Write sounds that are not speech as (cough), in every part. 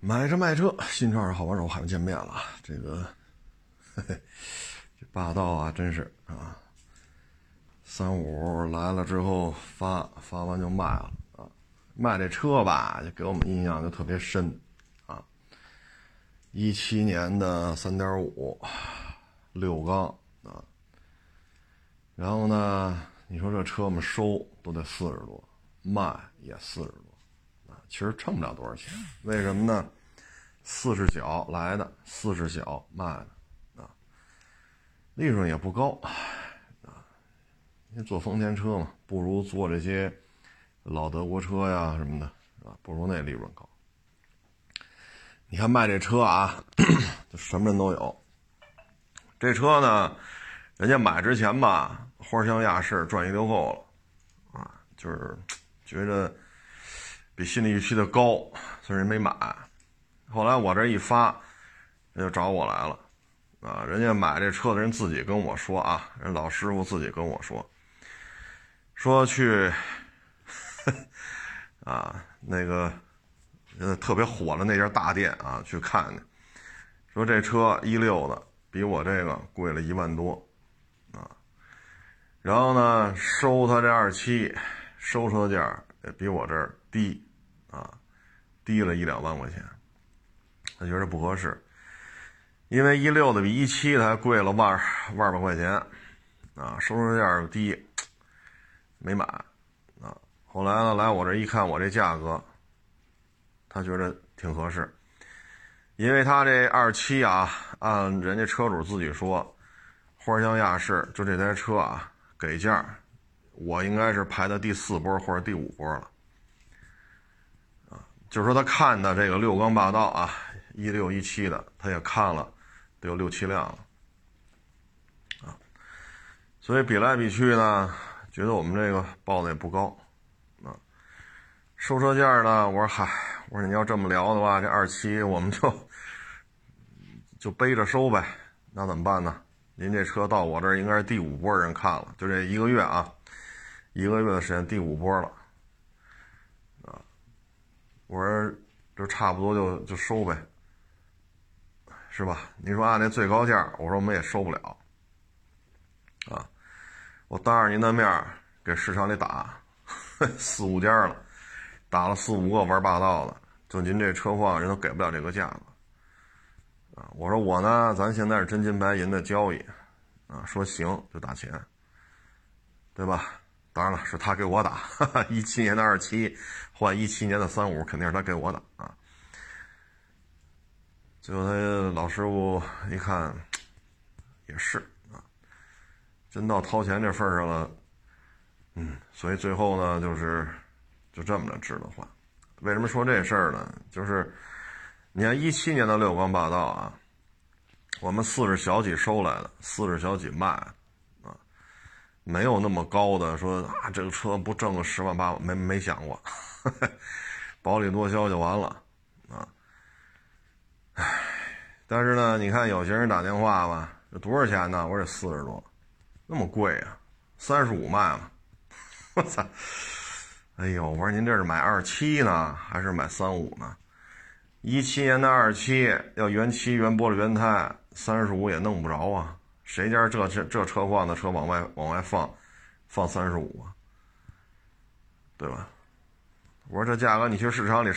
买车卖车，新车二好玩手，还没见面了。这个，嘿嘿，这霸道啊，真是啊！三五来了之后发发完就卖了啊，卖这车吧，就给我们印象就特别深啊。一七年的三点五六缸啊，然后呢，你说这车我们收都得四十多，卖也四十多。其实挣不了多少钱，为什么呢？四十小来的，四十小卖的，啊，利润也不高，啊，你做丰田车嘛，不如做这些老德国车呀什么的，啊，不如那利润高。你看卖这车啊，(clears throat) 就什么人都有。这车呢，人家买之前吧，花香亚市赚一溜够了，啊，就是觉得。比心理预期的高，所以人没买。后来我这一发，人就找我来了，啊，人家买这车的人自己跟我说啊，人老师傅自己跟我说，说去，(laughs) 啊，那个，呃，特别火的那家大店啊，去看去，说这车一六的比我这个贵了一万多，啊，然后呢，收他这二七，收车价也比我这儿低。啊，低了一两万块钱，他觉得不合适，因为一六的比一七的还贵了万万把块钱，啊，收车价又低，没买，啊，后来呢来我这一看我这价格，他觉得挺合适，因为他这二七啊，按人家车主自己说，花香亚市就这台车啊，给价，我应该是排在第四波或者第五波了。就是说，他看的这个六缸霸道啊，一六一七的，他也看了，得有六七辆了，啊，所以比来比去呢，觉得我们这个报的也不高，啊，收车价呢，我说嗨，我说你要这么聊的话，这二七我们就就背着收呗，那怎么办呢？您这车到我这儿应该是第五波人看了，就这一个月啊，一个月的时间，第五波了。我说，就差不多就就收呗，是吧？你说按那最高价，我说我们也收不了，啊，我当着您的面给市场里打四五家了，打了四五个玩霸道的，就您这车况，人都给不了这个价格，啊，我说我呢，咱现在是真金白银的交易，啊，说行就打钱，对吧？当然了，是他给我打，一七年的二七换一七年的三五，肯定是他给我打啊。最后他老师傅一看，也是啊，真到掏钱这份上了，嗯，所以最后呢，就是就这么着置了换。为什么说这事儿呢？就是你看一七年的六光霸道啊，我们四十小几收来的，四十小几卖。没有那么高的说啊，这个车不挣个十万八万，没没想过，薄利多销就完了，啊，唉，但是呢，你看有些人打电话吧，这多少钱呢？我说四十多，那么贵啊，三十五卖了，(laughs) 我操，哎呦，我说您这是买二七呢，还是买三五呢？一七年的二七要原漆原玻璃原胎，三十五也弄不着啊。谁家这这这车况的车往外往外放，放三十五啊，对吧？我说这价格你去市场里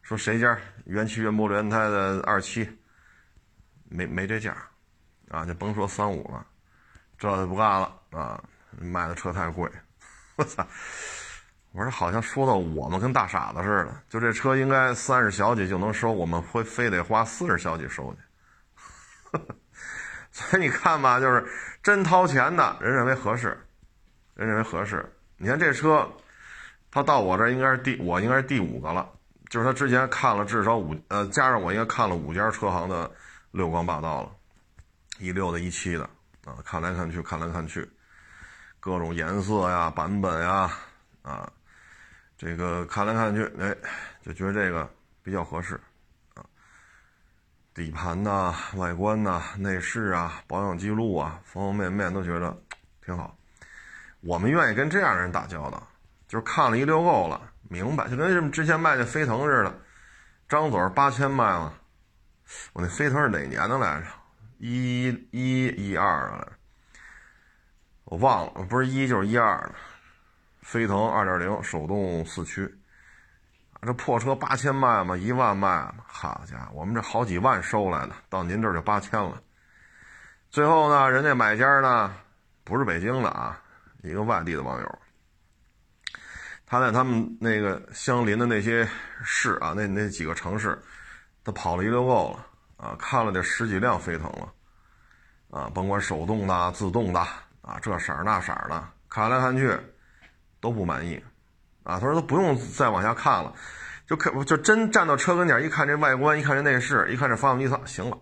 说谁家原漆原玻璃原胎的二七，没没这价，啊，就甭说三五了，这就不干了啊！卖的车太贵，(laughs) 我操！我说好像说到我们跟大傻子似的，就这车应该三十小几就能收，我们会非得花四十小几收去。(laughs) 所以你看吧，就是真掏钱的人认为合适，人认为合适。你看这车，他到我这儿应该是第，我应该是第五个了。就是他之前看了至少五，呃，加上我应该看了五家车行的六光霸道了，一六的、一七的啊，看来看去，看来看去，各种颜色呀、版本呀，啊，这个看来看去，哎，就觉得这个比较合适。底盘呐，外观呐，内饰啊，保养记录啊，方方面面都觉得挺好。我们愿意跟这样的人打交道，就是看了一溜够了，明白，就跟什么之前卖的飞腾似的，张嘴八千卖了，我那飞腾是哪年的来着？一一一二的，我忘了，不是一就是一二的。飞腾二点零手动四驱，这破车八千卖吗？一万卖吗？好家伙，我们这好几万收来的，到您这儿就八千了。最后呢，人家买家呢不是北京的啊，一个外地的网友，他在他们那个相邻的那些市啊，那那几个城市，他跑了一溜够了啊，看了这十几辆飞腾了，啊，甭管手动的、自动的啊，这色儿那色儿的，看来看去。都不满意，啊，他说都不用再往下看了，就看就真站到车跟前一看这外观，一看这内饰，一看这发动机舱，行了，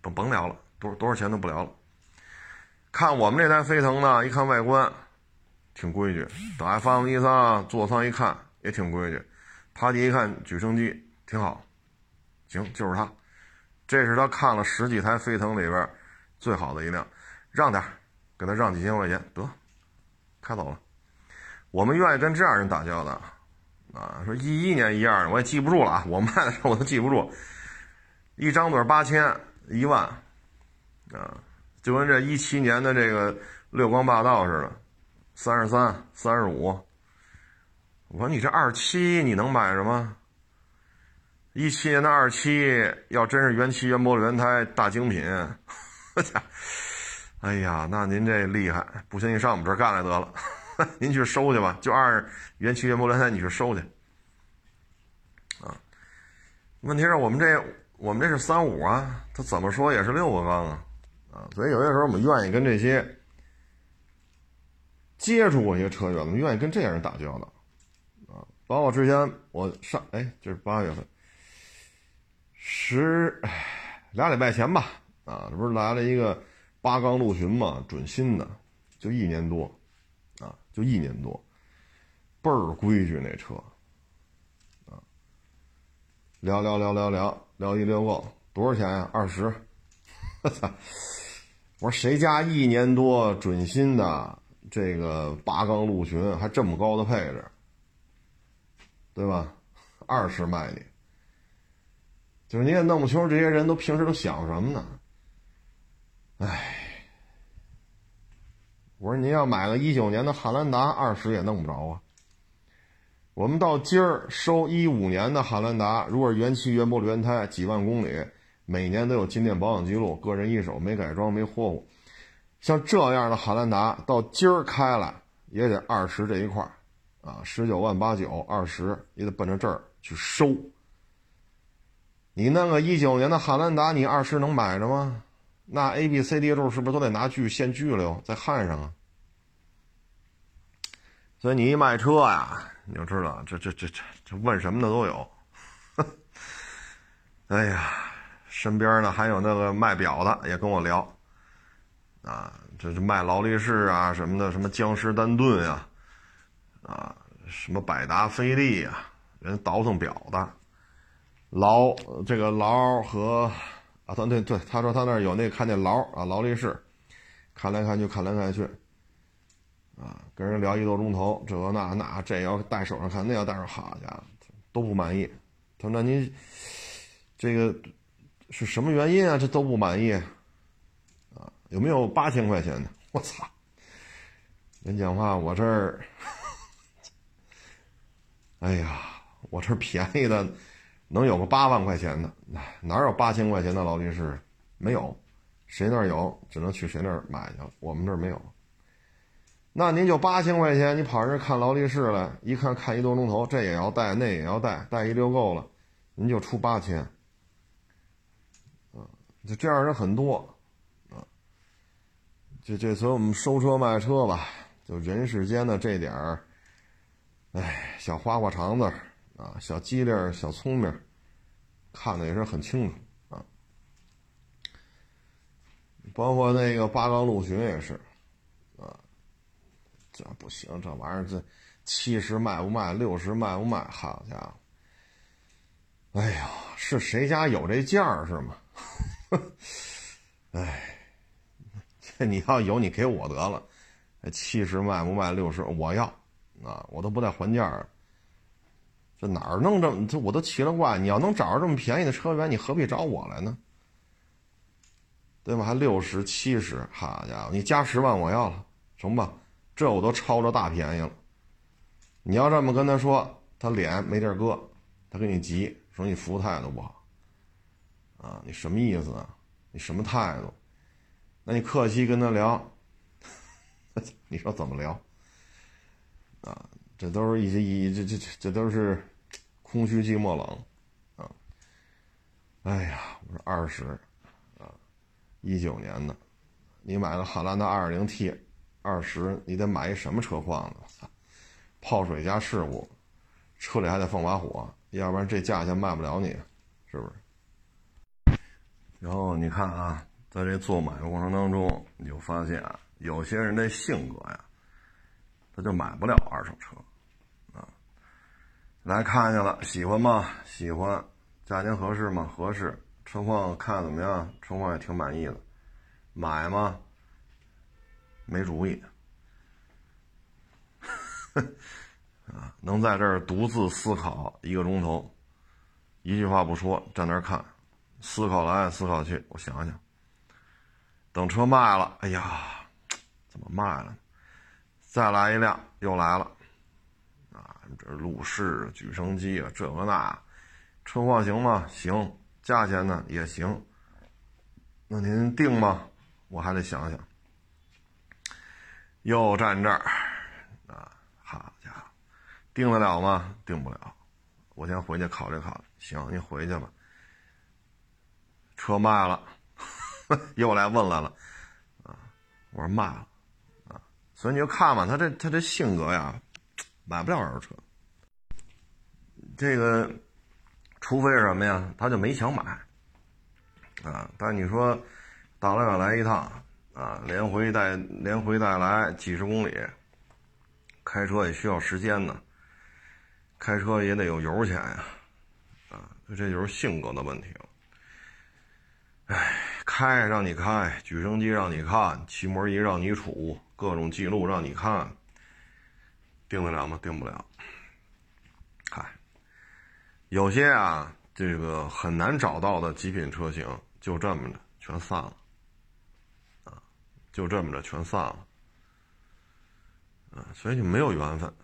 甭甭聊了，多多少钱都不聊了。看我们这台飞腾呢，一看外观挺规矩，打开发动机舱、座舱一看也挺规矩，趴地一看举升机挺好，行，就是它，这是他看了十几台飞腾里边最好的一辆，让点，给他让几千块钱得，开走了。我们愿意跟这样人打交道，啊，说一一年一二我也记不住了啊，我卖的时候我都记不住，一张嘴八千一万，啊，就跟这一七年的这个六光霸道似的，三十三、三十五。我说你这二七你能买什么？一七年的二七要真是原漆原玻璃原胎大精品，我家，哎呀，那您这厉害，不行你上我们这儿干来得了。(laughs) 您去收去吧，就按原漆原玻璃胎你去收去。啊，问题是我们这我们这是三五啊，它怎么说也是六个缸啊，啊，所以有些时候我们愿意跟这些接触过一些车友，我们愿意跟这些人打交道，啊，包括之前我上哎，这是八月份，十俩礼拜前吧，啊，这不是来了一个八缸陆巡嘛，准新的，就一年多。就一年多，倍儿规矩那车，啊，聊聊聊聊聊聊一溜够，多少钱呀？二十，(laughs) 我操！我说谁家一年多准新的这个八缸陆巡还这么高的配置，对吧？二十卖你，就是你也弄不清这些人都平时都想什么呢？哎。我说您要买个一九年的汉兰达，二十也弄不着啊。我们到今儿收一五年的汉兰达，如果是原漆原玻璃原胎，几万公里，每年都有进店保养记录，个人一手，没改装，没霍霍。像这样的汉兰达，到今儿开了也得二十这一块儿啊，十九万八九，二十也得奔着这儿去收。你弄个一九年的汉兰达，你二十能买着吗？那 A、B、C、D 路是不是都得拿锯现锯了哟？再焊上啊！所以你一卖车呀，你就知道这这这这这问什么的都有。(laughs) 哎呀，身边呢还有那个卖表的也跟我聊啊，这是卖劳力士啊什么的，什么江诗丹顿呀，啊，什么百达翡丽啊，人倒腾表的，劳这个劳和。啊，他对对，他说他那儿有那看见劳啊，劳力士，看来看去，看来看去，啊，跟人聊一个多钟头，这那那，这要戴手上看，那要戴上，好家伙，都不满意。他说：“那您这个是什么原因啊？这都不满意啊？有没有八千块钱的？(laughs) 我操！人讲话，我这儿，(laughs) 哎呀，我这儿便宜的。”能有个八万块钱的，哪有八千块钱的劳力士？没有，谁那儿有，只能去谁那儿买去了。我们这儿没有。那您就八千块钱，你跑这看劳力士来，一看看一多钟头，这也要带，那也要带，带一溜够了，您就出八千。啊，就这样人很多，啊，就这所以我们收车卖车吧，就人世间的这点儿，哎，小花花肠子。啊，小机灵，小聪明，看的也是很清楚啊。包括那个八缸陆巡也是，啊，这不行，这玩意儿这七十卖不卖，六十卖不卖？好家伙！哎呀，是谁家有这件儿是吗？(laughs) 哎，这 (laughs) 你要有，你给我得了。七十卖不卖？六十我要啊，我都不带还价儿。这哪儿弄这么？这我都奇了怪，你要能找着这么便宜的车源，你何必找我来呢？对吧？还六十七十，好家伙，你加十万我要了，成吧？这我都超着大便宜了。你要这么跟他说，他脸没地儿搁，他跟你急，说你服务态度不好。啊，你什么意思啊？你什么态度？那你客气跟他聊，(laughs) 你说怎么聊？啊，这都是一些一这这这都是空虚寂寞冷啊！哎呀，我说二十啊，一九年的，你买个汉兰达二零 T，二十你得买一什么车况的？泡水加事故，车里还得放把火，要不然这价钱卖不了你，是不是？然后你看啊，在这做买卖过程当中，你就发现啊，有些人的性格呀，他就买不了二手车，来看见了，喜欢吗？喜欢，价钱合适吗？合适，车况看怎么样？车况也挺满意的，买吗？没主意，(laughs) 啊，能在这儿独自思考一个钟头，一句话不说，站那儿看。思考来思考去，我想想。等车卖了，哎呀，怎么卖了？再来一辆，又来了。这路试、举升机啊，这个那，车况行吗？行。价钱呢？也行。那您定吗？我还得想想。又站这儿，啊，好家伙，定得了吗？定不了。我先回去考虑考虑。行，您回去吧。车卖了，(laughs) 又来问来了，啊，我说卖了，啊，所以你就看吧，他这他这性格呀，买不了二手车。这个，除非是什么呀，他就没想买，啊，但你说大老远来一趟，啊，连回带连回带来几十公里，开车也需要时间呢，开车也得有油钱呀，啊，这就是性格的问题了。哎，开让你开，举升机让你看，漆膜仪让你杵，各种记录让你看，定得了吗？定不了。有些啊，这个很难找到的极品车型，就这么着全散了，啊，就这么着全散了，啊，所以就没有缘分。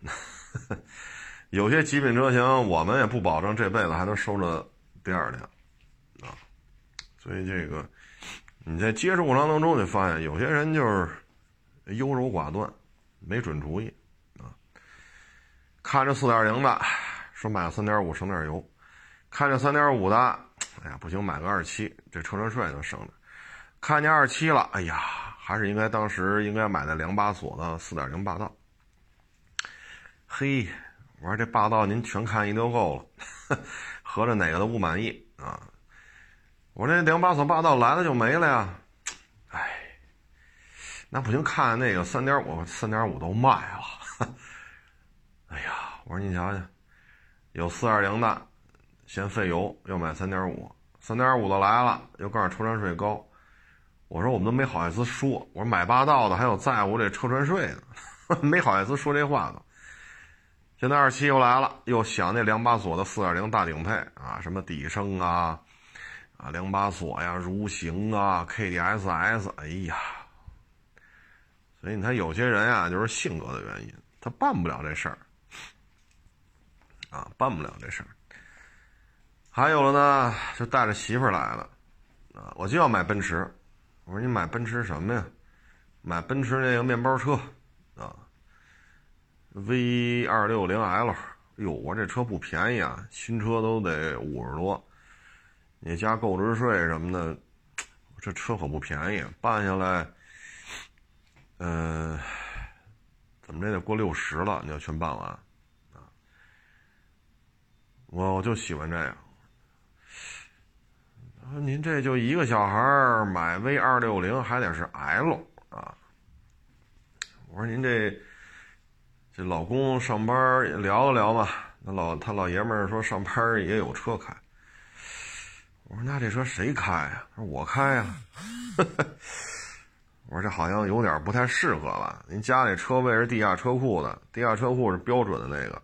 (laughs) 有些极品车型，我们也不保证这辈子还能收着第二辆。啊所以这个，你在接触过程当中就发现，有些人就是优柔寡断，没准主意啊。看着四点零的，说买个三点五省点油；看着三点五的，哎呀不行，买个二七，这车船税能省了。看见二七了，哎呀，还是应该当时应该买那两把锁的四点零霸道。嘿，我说这霸道您全看一溜够了，合着哪个都不满意啊？我这两把锁霸道来了就没了呀，哎，那不行，看那个三点五，三点五都卖了。(laughs) 哎呀，我说你瞧瞧，有四二零的，嫌费油，又买三点五，三点五的来了，又告诉车船税高。我说我们都没好意思说，我说买霸道的还有在乎这车船税呢，(laughs) 没好意思说这话呢。现在二七又来了，又想那两把锁的四点零大顶配啊，什么底升啊。啊，两把锁呀，如行啊，KDSS，哎呀，所以你看有些人啊，就是性格的原因，他办不了这事儿，啊，办不了这事儿。还有了呢，就带着媳妇儿来了，啊，我就要买奔驰，我说你买奔驰什么呀？买奔驰那个面包车，啊，V 二六零 L，哟，我这车不便宜啊，新车都得五十多。你加购置税什么的，这车可不便宜，办下来，嗯，怎么着得过六十了？你要全办完，我我就喜欢这样。您这就一个小孩买 V 二六零还得是 L 啊？我说您这这老公上班聊了聊嘛，那老他老爷们儿说上班也有车开。我说那这车谁开呀？他说我开呀。(laughs) 我说这好像有点不太适合吧？您家里车位是地下车库的，地下车库是标准的那个，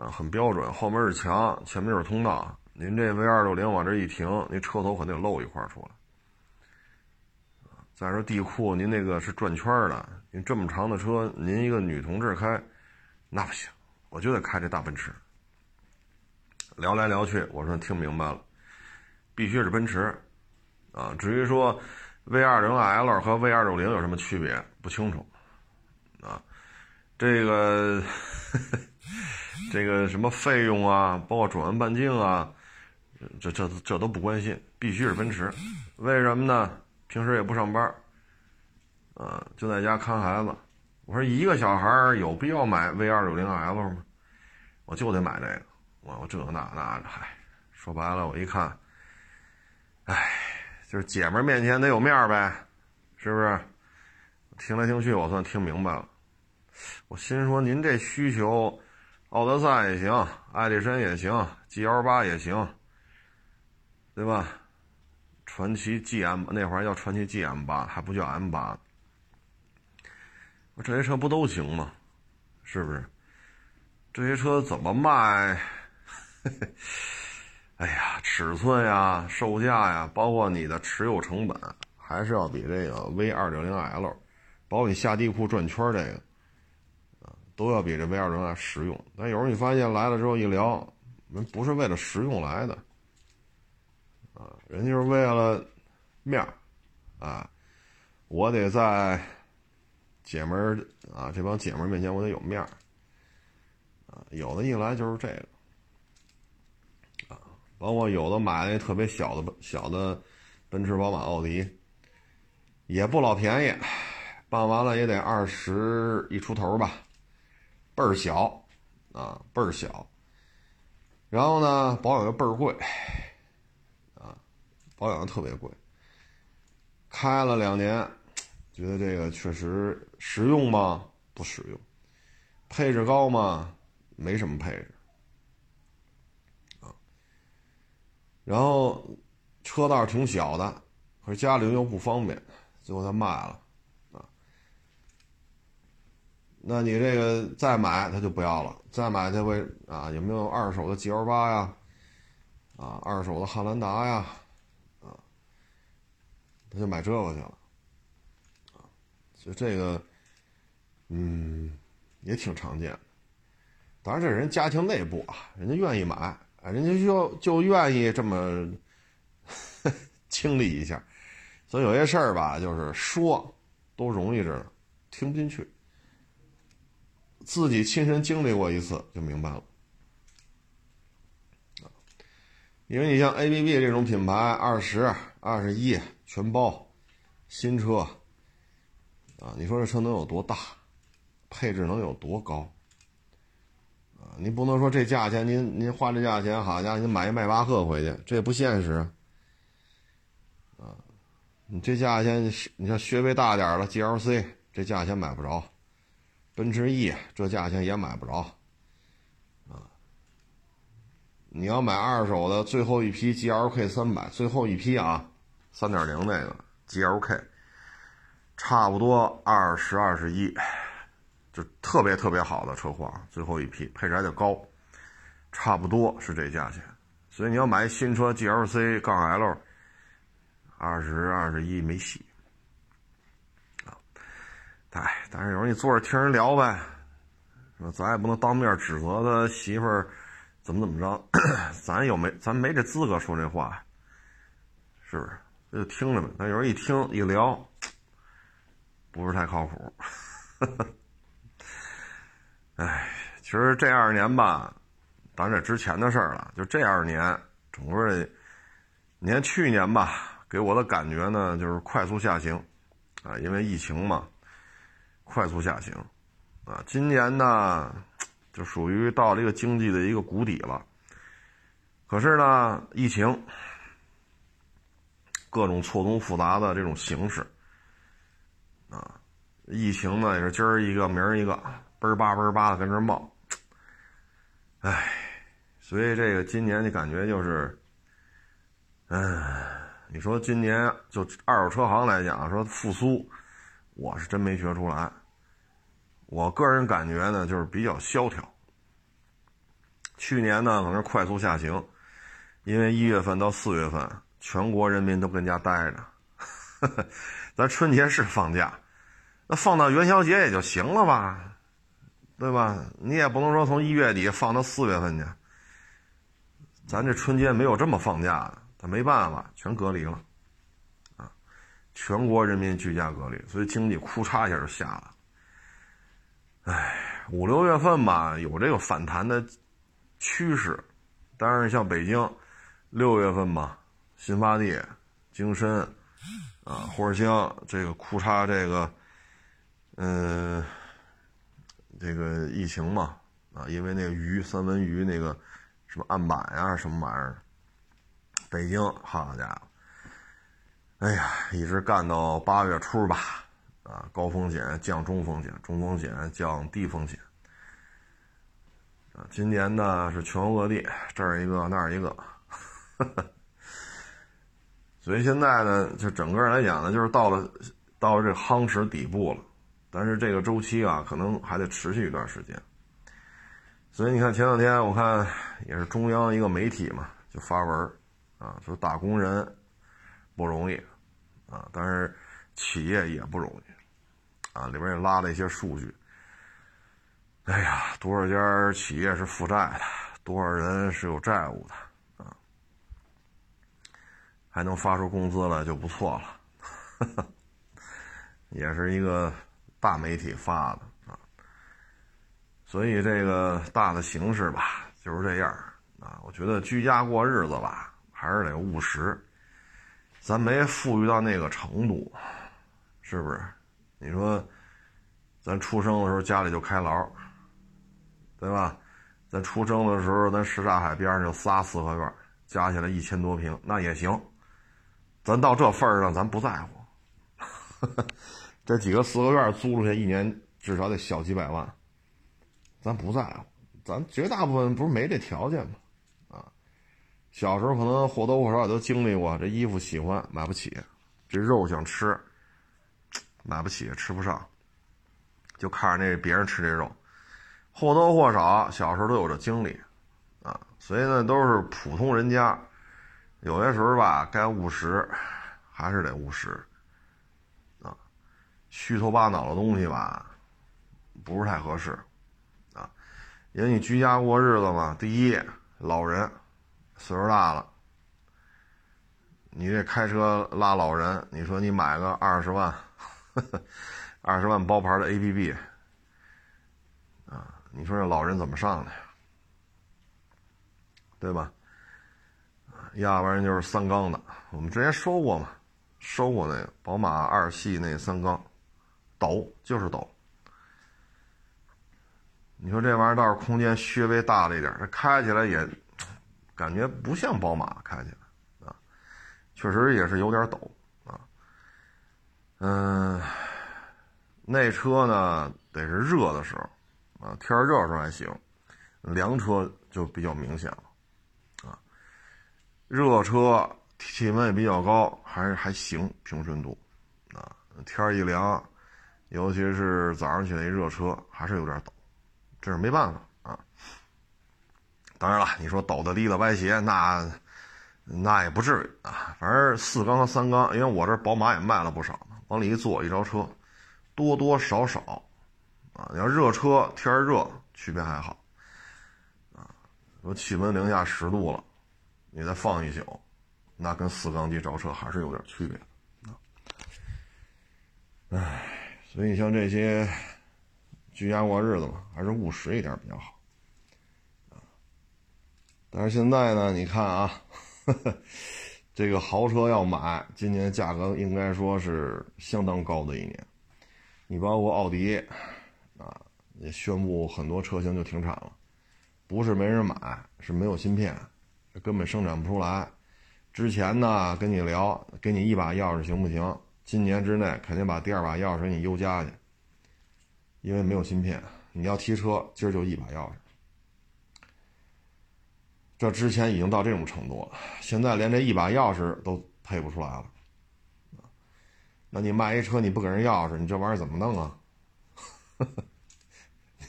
啊，很标准，后面是墙，前面是通道。您这 V 二六零往这一停，那车头肯定露一块出来。再说地库，您那个是转圈的，您这么长的车，您一个女同志开，那不行，我就得开这大奔驰。聊来聊去，我说听明白了，必须是奔驰，啊，至于说 V 二零 L 和 V 二六零有什么区别，不清楚，啊，这个这个什么费用啊，包括转弯半径啊，这这这都不关心，必须是奔驰，为什么呢？平时也不上班，啊，就在家看孩子。我说一个小孩有必要买 V 二六零 L 吗？我就得买这个。我我这那那的，嗨，说白了，我一看，哎，就是姐们面前得有面呗，是不是？听来听去，我算听明白了。我心说，您这需求，奥德赛也行，艾力绅也行，G L 八也行，对吧？传奇 G M 那会儿叫传奇 G M 八，还不叫 M 八。我这些车不都行吗？是不是？这些车怎么卖？(laughs) 哎呀，尺寸呀、售价呀，包括你的持有成本，还是要比这个 V 二六零 L，包括你下地库转圈这个，都要比这 V 二六零实用。但有时候你发现来了之后一聊，人不是为了实用来的。啊，人就是为了面儿，啊，我得在姐们儿啊这帮姐们儿面前我得有面儿，啊，有的一来就是这个，啊，包括有的买那特别小的小的奔驰、宝马、奥迪，也不老便宜，办完了也得二十一出头吧，倍儿小，啊，倍儿小，然后呢，保养又倍儿贵。啊保养特别贵，开了两年，觉得这个确实实用吗？不实用。配置高吗？没什么配置。啊，然后车道挺小的，可是家里又不方便，最后他卖了。那你这个再买他就不要了，再买他会啊？有没有二手的 G L 八呀？啊，二手的汉兰达呀？啊他就买这个去了，啊，所以这个，嗯，也挺常见。当然，这人家庭内部啊，人家愿意买，啊，人家就就愿意这么 (laughs) 清理一下。所以有些事儿吧，就是说都容易着呢，听不进去。自己亲身经历过一次就明白了，因为你像 A B B 这种品牌，二十二十一。全包，新车，啊，你说这车能有多大，配置能有多高？啊，你不能说这价钱，您您花这价钱，好家伙，您买一迈巴赫回去，这也不现实。啊，你这价钱，你像学位大点的 GLC，这价钱买不着，奔驰 E 这价钱也买不着。啊，你要买二手的，最后一批 GLK 三百，最后一批啊。三点零那个 G L K，差不多二十二十一，就特别特别好的车况，最后一批配置还得高，差不多是这价钱。所以你要买新车 G L C 杠 L，二十二十一没戏！哎，但是有时候你坐着听人聊呗，咱也不能当面指责他媳妇儿怎么怎么着，咱有没咱没这资格说这话，是不是？就听着呗，但有时候一听一聊，不是太靠谱。(laughs) 哎，其实这二年吧，当然这之前的事儿了。就这二年，整个的，你看去年吧，给我的感觉呢，就是快速下行，啊，因为疫情嘛，快速下行，啊，今年呢，就属于到了一个经济的一个谷底了。可是呢，疫情。各种错综复杂的这种形式，啊，疫情呢也是今儿一个明儿一个，嘣儿叭嘣儿叭的跟这冒，唉，所以这个今年的感觉就是，嗯，你说今年就二手车行来讲说复苏，我是真没学出来，我个人感觉呢就是比较萧条，去年呢可能快速下行，因为一月份到四月份全国人民都跟家待着，(laughs) 咱春节是放假，那放到元宵节也就行了吧，对吧？你也不能说从一月底放到四月份去，咱这春节没有这么放假的，他没办法，全隔离了，啊，全国人民居家隔离，所以经济库嚓一下就下了。哎，五六月份吧，有这个反弹的趋势，但是像北京，六月份吧，新发地、京深，啊，或者像这个库嚓这个，嗯，这个疫情嘛，啊，因为那个鱼三文鱼那个什么案板呀，什么玩意儿，北京，好家伙，哎呀，一直干到八月初吧。啊，高风险降中风险，中风险降低风险。啊，今年呢是全国各地这儿一个那儿一个，(laughs) 所以现在呢，就整个来讲呢，就是到了到了这夯实底部了，但是这个周期啊，可能还得持续一段时间。所以你看前两天我看也是中央一个媒体嘛，就发文啊，说打工人不容易啊，但是企业也不容易。啊，里边也拉了一些数据。哎呀，多少家企业是负债的，多少人是有债务的啊？还能发出工资来就不错了。(laughs) 也是一个大媒体发的啊。所以这个大的形势吧，就是这样啊。我觉得居家过日子吧，还是得务实。咱没富裕到那个程度，是不是？你说，咱出生的时候家里就开牢，对吧？咱出生的时候，咱什刹海边上就仨四合院，加起来一千多平，那也行。咱到这份儿上，咱不在乎。(laughs) 这几个四合院租出去，一年至少得小几百万，咱不在乎。咱绝大部分不是没这条件吗？啊，小时候可能或多或少也都经历过，这衣服喜欢买不起，这肉想吃。买不起，吃不上，就看着那别人吃这肉，或多或少小时候都有这经历，啊，所以呢都是普通人家，有些时候吧该务实，还是得务实，啊，虚头巴脑的东西吧，不是太合适，啊，因为你居家过日子嘛，第一老人岁数大了，你这开车拉老人，你说你买个二十万。(laughs) 二十万包牌的 APP 啊，你说这老人怎么上的？对吧？要不然就是三缸的，我们之前说过嘛，说过那个宝马二系那三缸，抖就是抖。你说这玩意儿倒是空间稍微大了一点，这开起来也感觉不像宝马开起来啊，确实也是有点抖。嗯，那车呢得是热的时候，啊，天热的时候还行，凉车就比较明显了，啊，热车气温也比较高，还是还行，平顺度，啊，天一凉，尤其是早上起来一热车，还是有点抖，这是没办法啊。当然了，你说抖的离的歪斜，那那也不至于啊，反正四缸和三缸，因为我这宝马也卖了不少。往里一坐，一着车，多多少少，啊，你要热车天热，区别还好，啊，说气温零下十度了，你再放一宿，那跟四缸机着车还是有点区别，啊，唉，所以像这些居家过日子嘛，还是务实一点比较好，啊，但是现在呢，你看啊。呵 (laughs) 呵这个豪车要买，今年价格应该说是相当高的一年。你包括奥迪，啊，也宣布很多车型就停产了，不是没人买，是没有芯片，根本生产不出来。之前呢跟你聊，给你一把钥匙行不行？今年之内肯定把第二把钥匙给你邮家去，因为没有芯片。你要提车，今儿就一把钥匙。这之前已经到这种程度了，现在连这一把钥匙都配不出来了，那你卖一车你不给人钥匙，你这玩意儿怎么弄啊？(laughs)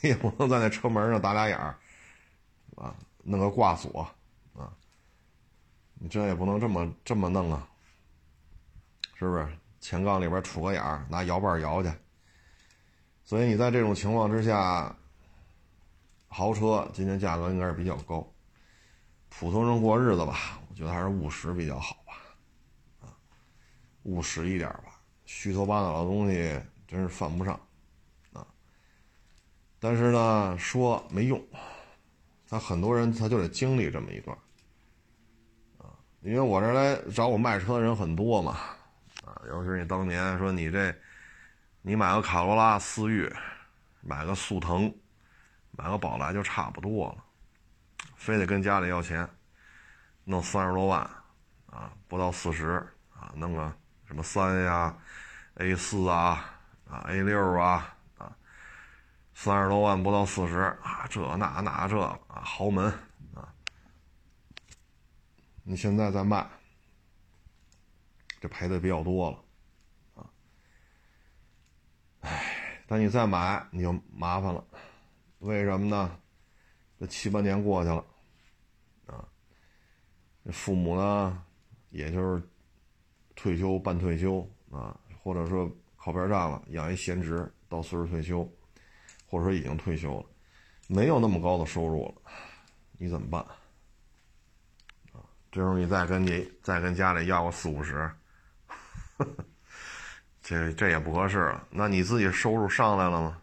你也不能在那车门上打俩眼儿，啊，弄个挂锁啊，你这也不能这么这么弄啊，是不是？前杠里边杵个眼儿，拿摇把摇去。所以你在这种情况之下，豪车今天价格应该是比较高，普通人过日子吧，我觉得还是务实比较好吧，啊，务实一点吧，虚头巴脑的东西真是犯不上，啊，但是呢，说没用，他很多人他就得经历这么一段，啊，因为我这来找我卖车的人很多嘛。啊尤其是你当年说你这，你买个卡罗拉思域，买个速腾，买个宝来就差不多了，非得跟家里要钱，弄三十多万，啊，不到四十啊，弄个什么三呀，A 四啊，啊 A 六啊，啊，三十多万不到四十啊，这那那这啊豪门啊，你现在再卖。这赔的比较多了，啊，哎，但你再买你就麻烦了，为什么呢？这七八年过去了，父母呢，也就是退休半退休啊，或者说靠边站了，养一闲职到岁数退休，或者说已经退休了，没有那么高的收入了，你怎么办？啊，这时候你再跟你再跟家里要个四五十。(laughs) 这这也不合适了。那你自己收入上来了吗？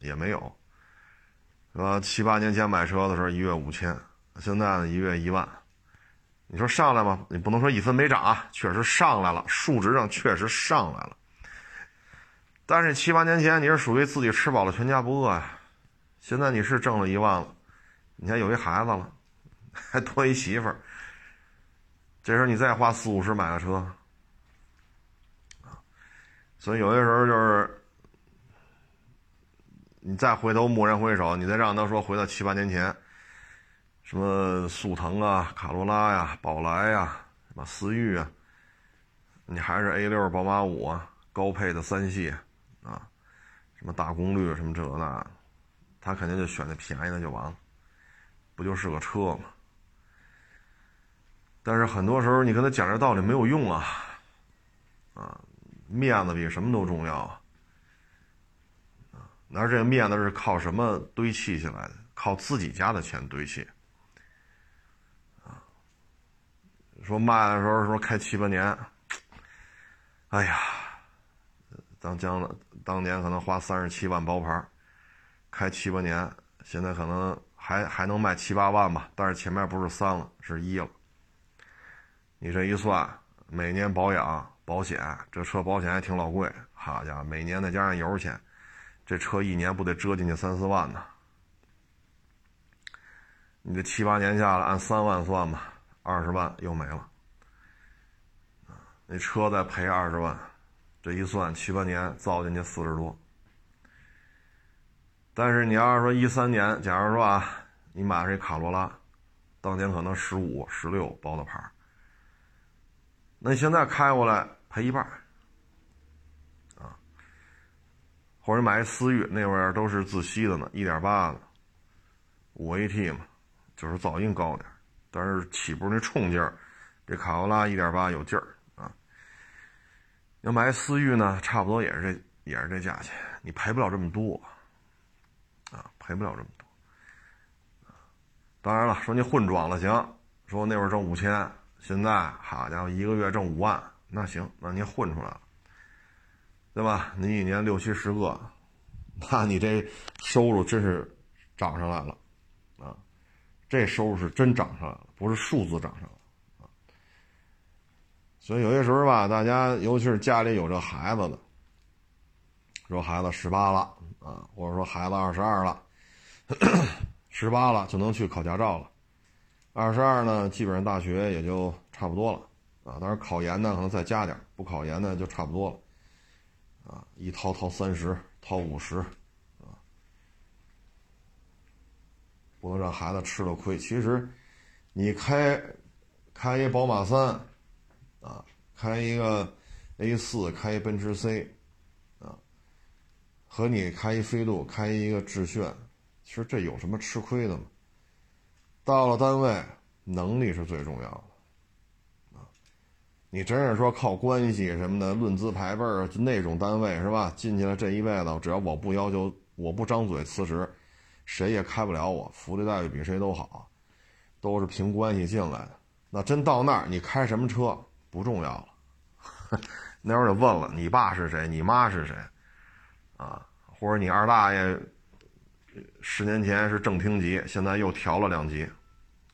也没有，是吧？七八年前买车的时候一月五千，现在呢一月一万。你说上来吗？你不能说一分没涨啊，确实上来了，数值上确实上来了。但是七八年前你是属于自己吃饱了全家不饿呀，现在你是挣了一万了，你还有一孩子了，还多一媳妇儿，这时候你再花四五十买个车。所以有些时候就是，你再回头蓦然回首，你再让他说回到七八年前，什么速腾啊、卡罗拉呀、宝来呀、什么思域啊，你还是 A 六、宝马五啊，高配的三系啊，什么大功率什么这那，他肯定就选那便宜的就完了，不就是个车吗？但是很多时候你跟他讲这道理没有用啊，啊。面子比什么都重要啊！啊，那这个面子是靠什么堆砌起来的？靠自己家的钱堆砌。啊，说卖的时候说开七八年，哎呀，当将了当年可能花三十七万包牌，开七八年，现在可能还还能卖七八万吧，但是前面不是三了，是一了。你这一算，每年保养。保险，这车保险还挺老贵，好家伙，每年再加上油钱，这车一年不得折进去三四万呢？你这七八年下来，按三万算吧，二十万又没了。那车再赔二十万，这一算七八年造进去四十多。但是你要是说一三年，假如说啊，你买这卡罗拉，当年可能十五、十六包的牌那你现在开过来？赔一半啊，或者买一思域，那玩意儿都是自吸的呢，一点八的，五 AT 嘛，就是噪音高点但是起步那冲劲儿，这卡罗拉一点八有劲儿啊。要买思域呢，差不多也是这也是这价钱，你赔不了这么多啊，赔不了这么多。当然了，说你混装了行，说那会儿挣五千，现在好家伙，一个月挣五万。那行，那您混出来了，对吧？你一年六七十个，那你这收入真是涨上来了！这收入是真涨上来了，不是数字涨上来啊。所以有些时候吧，大家尤其是家里有这孩子的，说孩子十八了啊，或者说孩子二十二了，十八了就能去考驾照了，二十二呢，基本上大学也就差不多了。啊，当然考研呢，可能再加点不考研呢就差不多了。啊，一掏掏三十，掏五十，啊，不能让孩子吃了亏。其实，你开开一宝马三，啊，开一个 A 四，开一奔驰 C，啊，和你开一飞度，开一个致炫，其实这有什么吃亏的吗？到了单位，能力是最重要的啊！你真是说靠关系什么的，论资排辈儿，那种单位是吧？进去了这一辈子，只要我不要求，我不张嘴辞职，谁也开不了我，福利待遇比谁都好，都是凭关系进来的。那真到那儿，你开什么车不重要了。(laughs) 那会儿就问了，你爸是谁？你妈是谁？啊，或者你二大爷十年前是正厅级，现在又调了两级，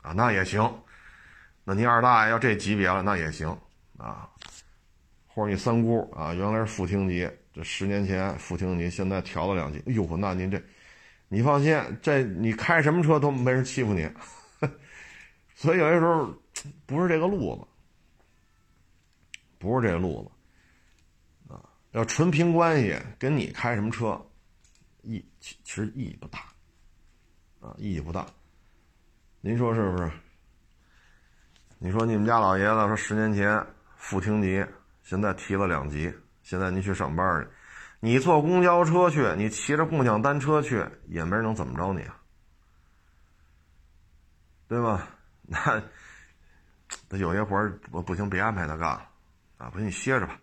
啊，那也行。那你二大爷要这级别了，那也行啊。或者你三姑啊，原来是副厅级，这十年前副厅级，现在调了两级。哎呦，那您这，你放心，这你开什么车都没人欺负你。(laughs) 所以有些时候。不是这个路子，不是这个路子，啊，要纯凭关系，跟你开什么车，意其其实意义不大，啊，意义不大。您说是不是？你说你们家老爷子说十年前副厅级，现在提了两级，现在您去上班去，你坐公交车去，你骑着共享单车去，也没人能怎么着你啊，对吧？(laughs) 那。那有些活儿我不行，别安排他干了，啊，不行你歇着吧，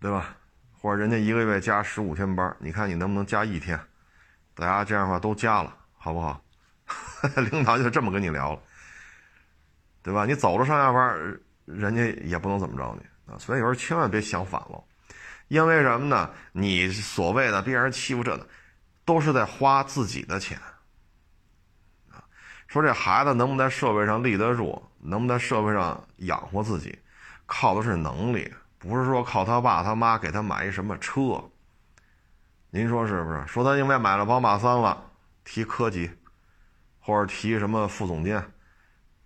对吧？或者人家一个月加十五天班，你看你能不能加一天？大家这样的话都加了，好不好？(laughs) 领导就这么跟你聊了，对吧？你走了上下班，人家也不能怎么着你啊。所以有时候千万别想反了，因为什么呢？你所谓的别人欺负这的，都是在花自己的钱。说这孩子能不能在社会上立得住，能不能在社会上养活自己，靠的是能力，不是说靠他爸他妈给他买一什么车。您说是不是？说他因为买了宝马三了，提科级，或者提什么副总监，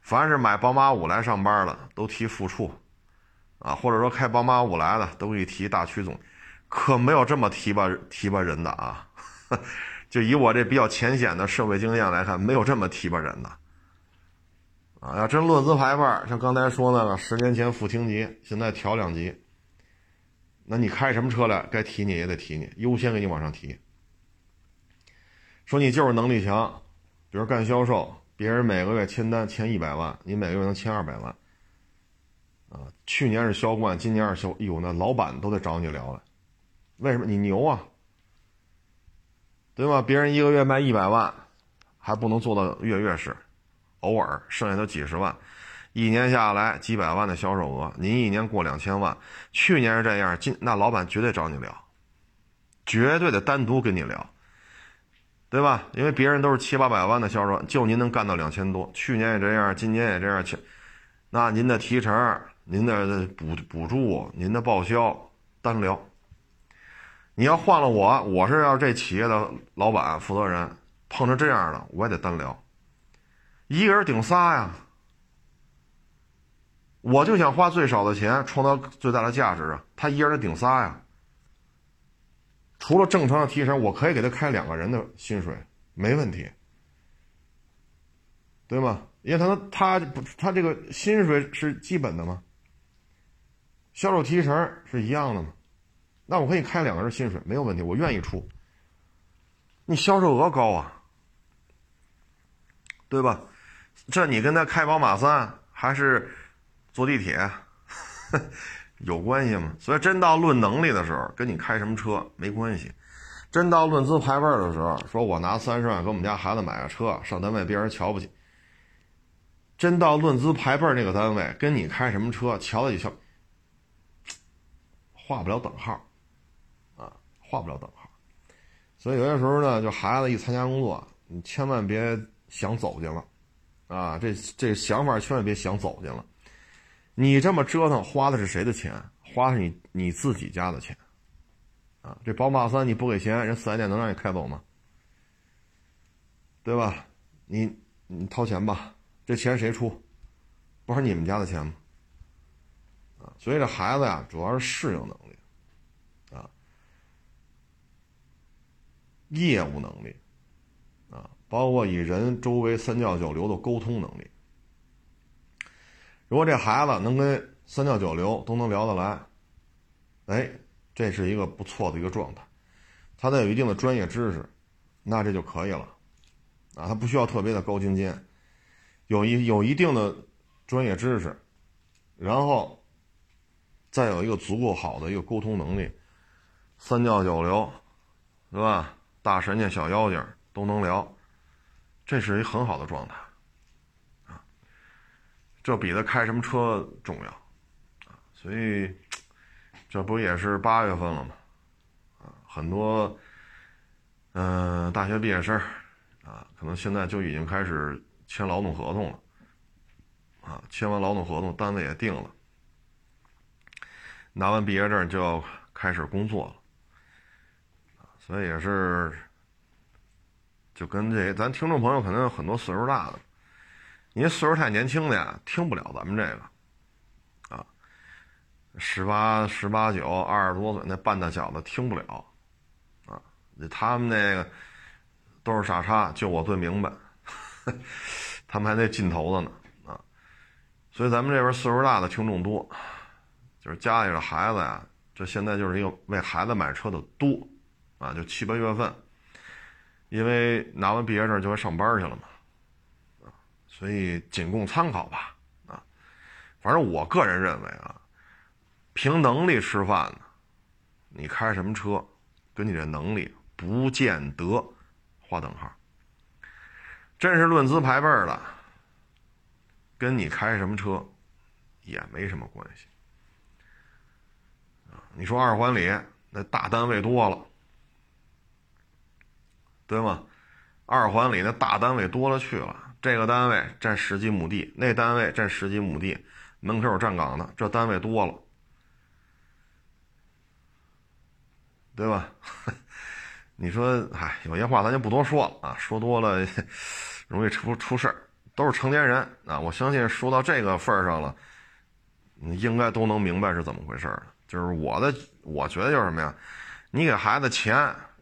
凡是买宝马五来上班的都提副处，啊，或者说开宝马五来的都给你提大区总，可没有这么提拔提拔人的啊。(laughs) 就以我这比较浅显的社会经验来看，没有这么提拔人的，啊，要真论资排辈像刚才说那个十年前副厅级，现在调两级，那你开什么车来？该提你也得提你，优先给你往上提。说你就是能力强，比如干销售，别人每个月签单签一百万，你每个月能签二百万，啊，去年是销冠，今年是销，哎呦，那老板都得找你聊了，为什么？你牛啊！对吧？别人一个月卖一百万，还不能做到月月是，偶尔剩下都几十万，一年下来几百万的销售额，您一年过两千万，去年是这样，今那老板绝对找你聊，绝对得单独跟你聊，对吧？因为别人都是七八百万的销售，就您能干到两千多，去年也这样，今年也这样，那您的提成、您的补补助、您的报销单聊。你要换了我，我是要这企业的老板、负责人，碰着这样的我也得单聊，一个人顶仨呀。我就想花最少的钱创造最大的价值啊，他一人顶仨呀。除了正常的提成，我可以给他开两个人的薪水，没问题，对吗？因为他他他这个薪水是基本的吗？销售提成是一样的吗？那我可以开两个人薪水，没有问题，我愿意出。你销售额高啊，对吧？这你跟他开宝马三还是坐地铁，(laughs) 有关系吗？所以真到论能力的时候，跟你开什么车没关系。真到论资排辈的时候，说我拿三十万给我们家孩子买个车，上单位别人瞧不起。真到论资排辈那个单位，跟你开什么车，瞧得起瞧，画不了等号。啊画不了等号，所以有些时候呢，就孩子一参加工作，你千万别想走进了，啊，这这想法千万别想走进了。你这么折腾，花的是谁的钱？花是你你自己家的钱，啊，这宝马三你不给钱，人四 S 店能让你开走吗？对吧？你你掏钱吧，这钱谁出？不是你们家的钱吗？啊，所以这孩子呀，主要是适应能力。啊业务能力，啊，包括与人周围三教九流的沟通能力。如果这孩子能跟三教九流都能聊得来，哎，这是一个不错的一个状态。他得有一定的专业知识，那这就可以了，啊，他不需要特别的高精尖，有一有一定的专业知识，然后再有一个足够好的一个沟通能力，三教九流，对吧？大神仙、小妖精都能聊，这是一很好的状态啊。这比他开什么车重要啊！所以这不也是八月份了吗？啊，很多嗯大学毕业生啊，可能现在就已经开始。签劳动合同了，啊，签完劳动合同，单位也定了，拿完毕业证就要开始工作了，所以也是，就跟这咱听众朋友可能有很多岁数大的，您岁数太年轻的呀，听不了咱们这个，啊，十八十八九二十多岁那半大小子听不了，啊，他们那个都是傻叉，就我最明白。(laughs) 他们还那劲头子呢啊，所以咱们这边岁数大的听众多，就是家里的孩子呀，这现在就是一个为孩子买车的多啊，就七八月份，因为拿完毕业证就该上班去了嘛，啊，所以仅供参考吧啊，反正我个人认为啊，凭能力吃饭呢，你开什么车，跟你这能力不见得划等号。真是论资排辈的，跟你开什么车也没什么关系你说二环里那大单位多了，对吗？二环里那大单位多了去了，这个单位占十几亩地，那单位占十几亩地，门口有站岗的，这单位多了，对吧？(laughs) 你说，哎，有些话咱就不多说了啊，说多了。(laughs) 容易出出事儿，都是成年人啊！我相信说到这个份儿上了，你应该都能明白是怎么回事儿就是我的，我觉得就是什么呀？你给孩子钱，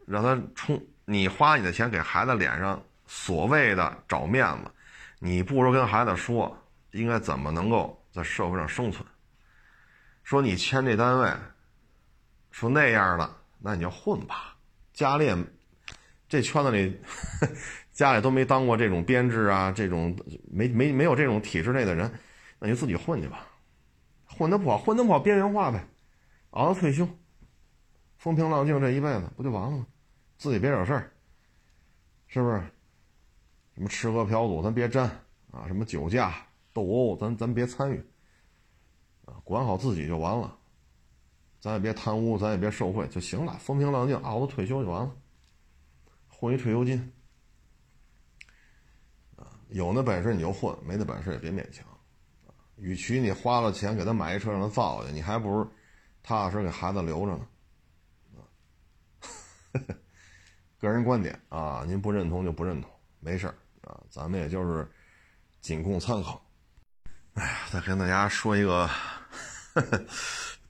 让他充，你花你的钱给孩子脸上所谓的找面子，你不如跟孩子说，应该怎么能够在社会上生存。说你签这单位，说那样的，那你就混吧。家里这圈子里。(laughs) 家里都没当过这种编制啊，这种没没没有这种体制内的人，那就自己混去吧，混得不好，混得不好边缘化呗，熬到退休，风平浪静这一辈子不就完了吗？自己别惹事儿，是不是？什么吃喝嫖赌咱别沾啊，什么酒驾斗殴咱咱别参与，啊，管好自己就完了，咱也别贪污，咱也别受贿就行了，风平浪静熬到退休就完了，混一退休金啊。有那本事你就混，没那本事也别勉强，与其你花了钱给他买一车让他造去，你还不如踏踏实给孩子留着呢。(laughs) 个人观点啊，您不认同就不认同，没事儿啊，咱们也就是仅供参考。哎呀，再跟大家说一个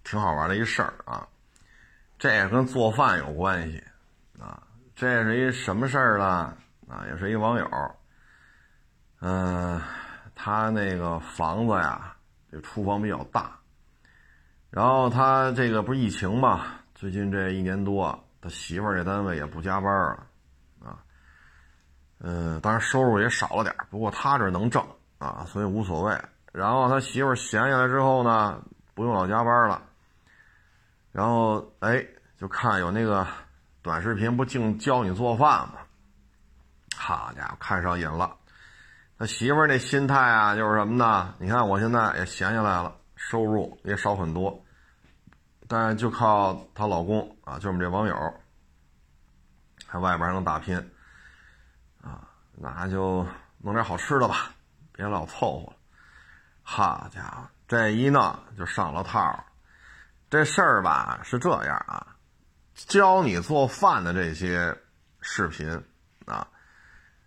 挺好玩的一事儿啊，这也跟做饭有关系啊，这是一什么事儿呢？啊，也是一网友。嗯，他那个房子呀，这厨房比较大，然后他这个不是疫情嘛，最近这一年多，他媳妇儿这单位也不加班了，啊，嗯，当然收入也少了点不过他这能挣啊，所以无所谓。然后他媳妇儿闲下来之后呢，不用老加班了，然后哎，就看有那个短视频，不净教你做饭吗？好家伙，看上瘾了。他媳妇儿那心态啊，就是什么呢？你看我现在也闲下来了，收入也少很多，但就靠她老公啊，就我们这网友，还外边还能打拼，啊，那就弄点好吃的吧，别老凑合了。好家伙，这一弄就上了套。这事儿吧是这样啊，教你做饭的这些视频啊，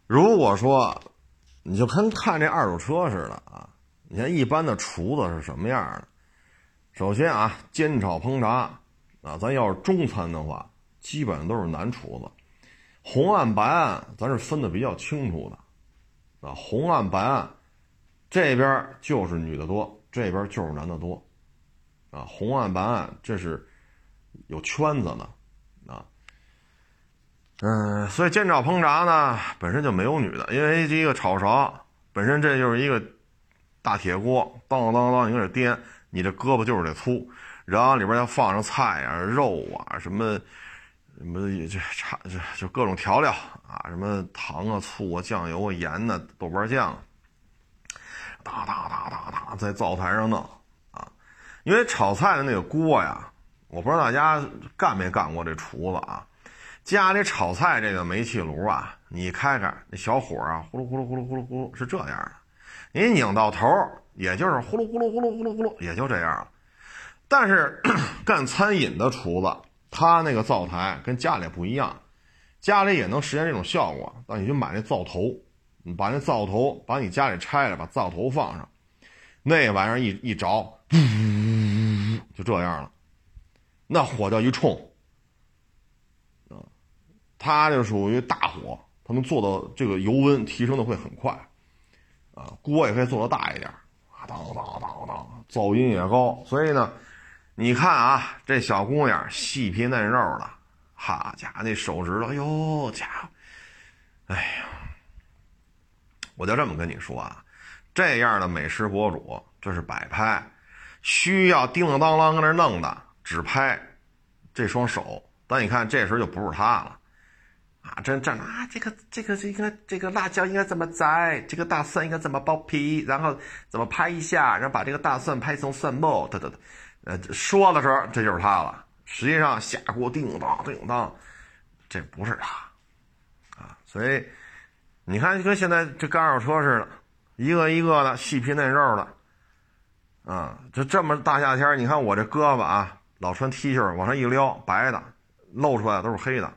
如果说。你就跟看这二手车似的啊！你看一般的厨子是什么样的？首先啊，煎炒烹炸啊，咱要是中餐的话，基本上都是男厨子。红案白案，咱是分的比较清楚的啊。红案白案，这边就是女的多，这边就是男的多啊。红案白案，这是有圈子的啊。嗯，所以煎炒烹炸呢，本身就没有女的，因为这个炒勺本身这就是一个大铁锅，当当当，你搁这颠，你这胳膊就是得粗，然后里边要放上菜啊、肉啊、什么什么这差这就各种调料啊，什么糖啊、醋啊、酱油啊、盐呐、豆瓣酱，哒哒哒哒哒，在灶台上弄啊，因为炒菜的那个锅呀，我不知道大家干没干过这厨子啊。家里炒菜这个煤气炉啊，你开开那小火啊，呼噜呼噜呼噜呼噜呼噜是这样的，你拧到头也就是呼噜呼噜呼噜呼噜呼噜，也就这样了。但是 (clears throat) 干餐饮的厨子，他那个灶台跟家里不一样，家里也能实现这种效果。但你就买那灶头，把那灶头把你家里拆了，把灶头放上，那玩意儿一一着，就这样了，那火叫一冲。它就属于大火，它能做到这个油温提升的会很快，啊，锅也可以做的大一点，啊，当当当当，噪音也高。所以呢，你看啊，这小姑娘细皮嫩肉的，哈家伙那手指头，哎呦家伙，哎呀，我就这么跟你说啊，这样的美食博主这是摆拍，需要叮当当啷搁那弄的，只拍这双手，但你看这时候就不是他了。啊，这这啊，这个这个这个这个辣椒应该怎么摘？这个大蒜应该怎么剥皮？然后怎么拍一下？然后把这个大蒜拍成蒜末？等等等，呃，说的时候这就是他了。实际上下锅叮当叮当，这不是他啊。所以你看，跟现在这干扰车似的，一个一个的细皮嫩肉的啊。就这么大夏天，你看我这胳膊啊，老穿 T 恤往上一撩，白的露出来的都是黑的。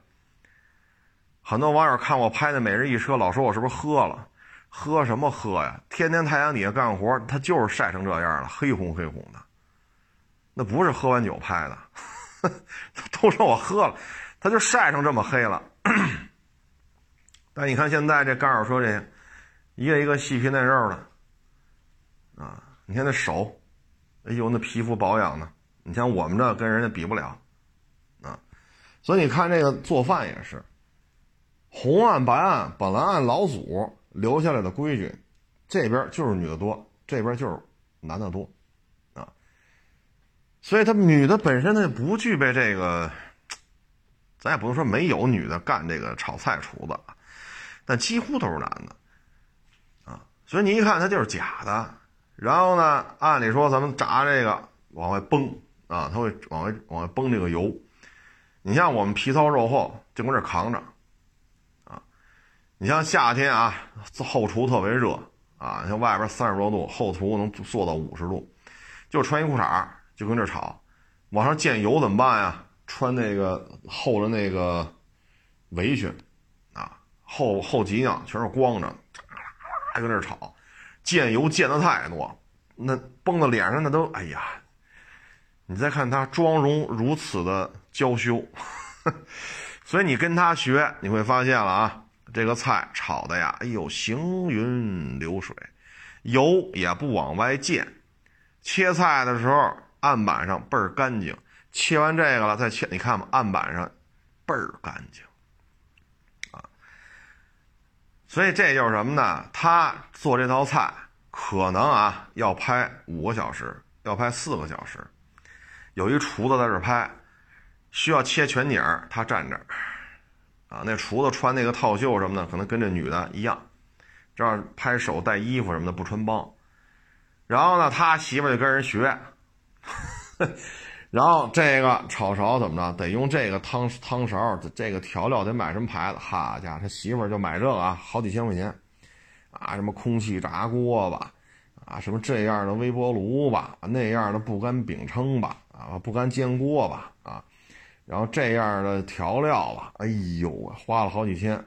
很多网友看我拍的每日一车，老说我是不是喝了？喝什么喝呀？天天太阳底下干活，他就是晒成这样了，黑红黑红的。那不是喝完酒拍的，(laughs) 都说我喝了，他就晒成这么黑了。(coughs) 但你看现在这干手车这一个一个细皮嫩肉的啊，你看那手，哎呦那皮肤保养的，你像我们这跟人家比不了啊。所以你看这个做饭也是。红案白案本来按老祖留下来的规矩，这边就是女的多，这边就是男的多，啊，所以他女的本身呢不具备这个，咱也不能说没有女的干这个炒菜厨子，但几乎都是男的，啊，所以你一看他就是假的。然后呢，按理说咱们炸这个往外崩啊，他会往外往外崩这个油。你像我们皮糙肉厚，就搁这扛着。你像夏天啊，后厨特别热啊，你像外边三十多度，后厨能做到五十度，就穿一裤衩就跟这炒，往上溅油怎么办呀？穿那个厚的那个围裙啊，后后脊梁全是光着，还跟这炒，溅油溅的太多，那崩到脸上那都哎呀！你再看他妆容如此的娇羞，(laughs) 所以你跟他学，你会发现了啊。这个菜炒的呀，哎呦，行云流水，油也不往外溅。切菜的时候，案板上倍儿干净。切完这个了，再切，你看吧，案板上倍儿干净啊。所以这就是什么呢？他做这道菜可能啊要拍五个小时，要拍四个小时。有一厨子在这拍，需要切全景，他站这。啊，那厨子穿那个套袖什么的，可能跟这女的一样，这样拍手带衣服什么的不穿帮。然后呢，他媳妇就跟人学，(laughs) 然后这个炒勺怎么着，得用这个汤汤勺，这个调料得买什么牌子？哈家伙，他媳妇就买这个啊，好几千块钱，啊，什么空气炸锅吧，啊，什么这样的微波炉吧，那样的不干饼铛吧，啊，不干煎锅吧，啊。然后这样的调料吧，哎呦花了好几千，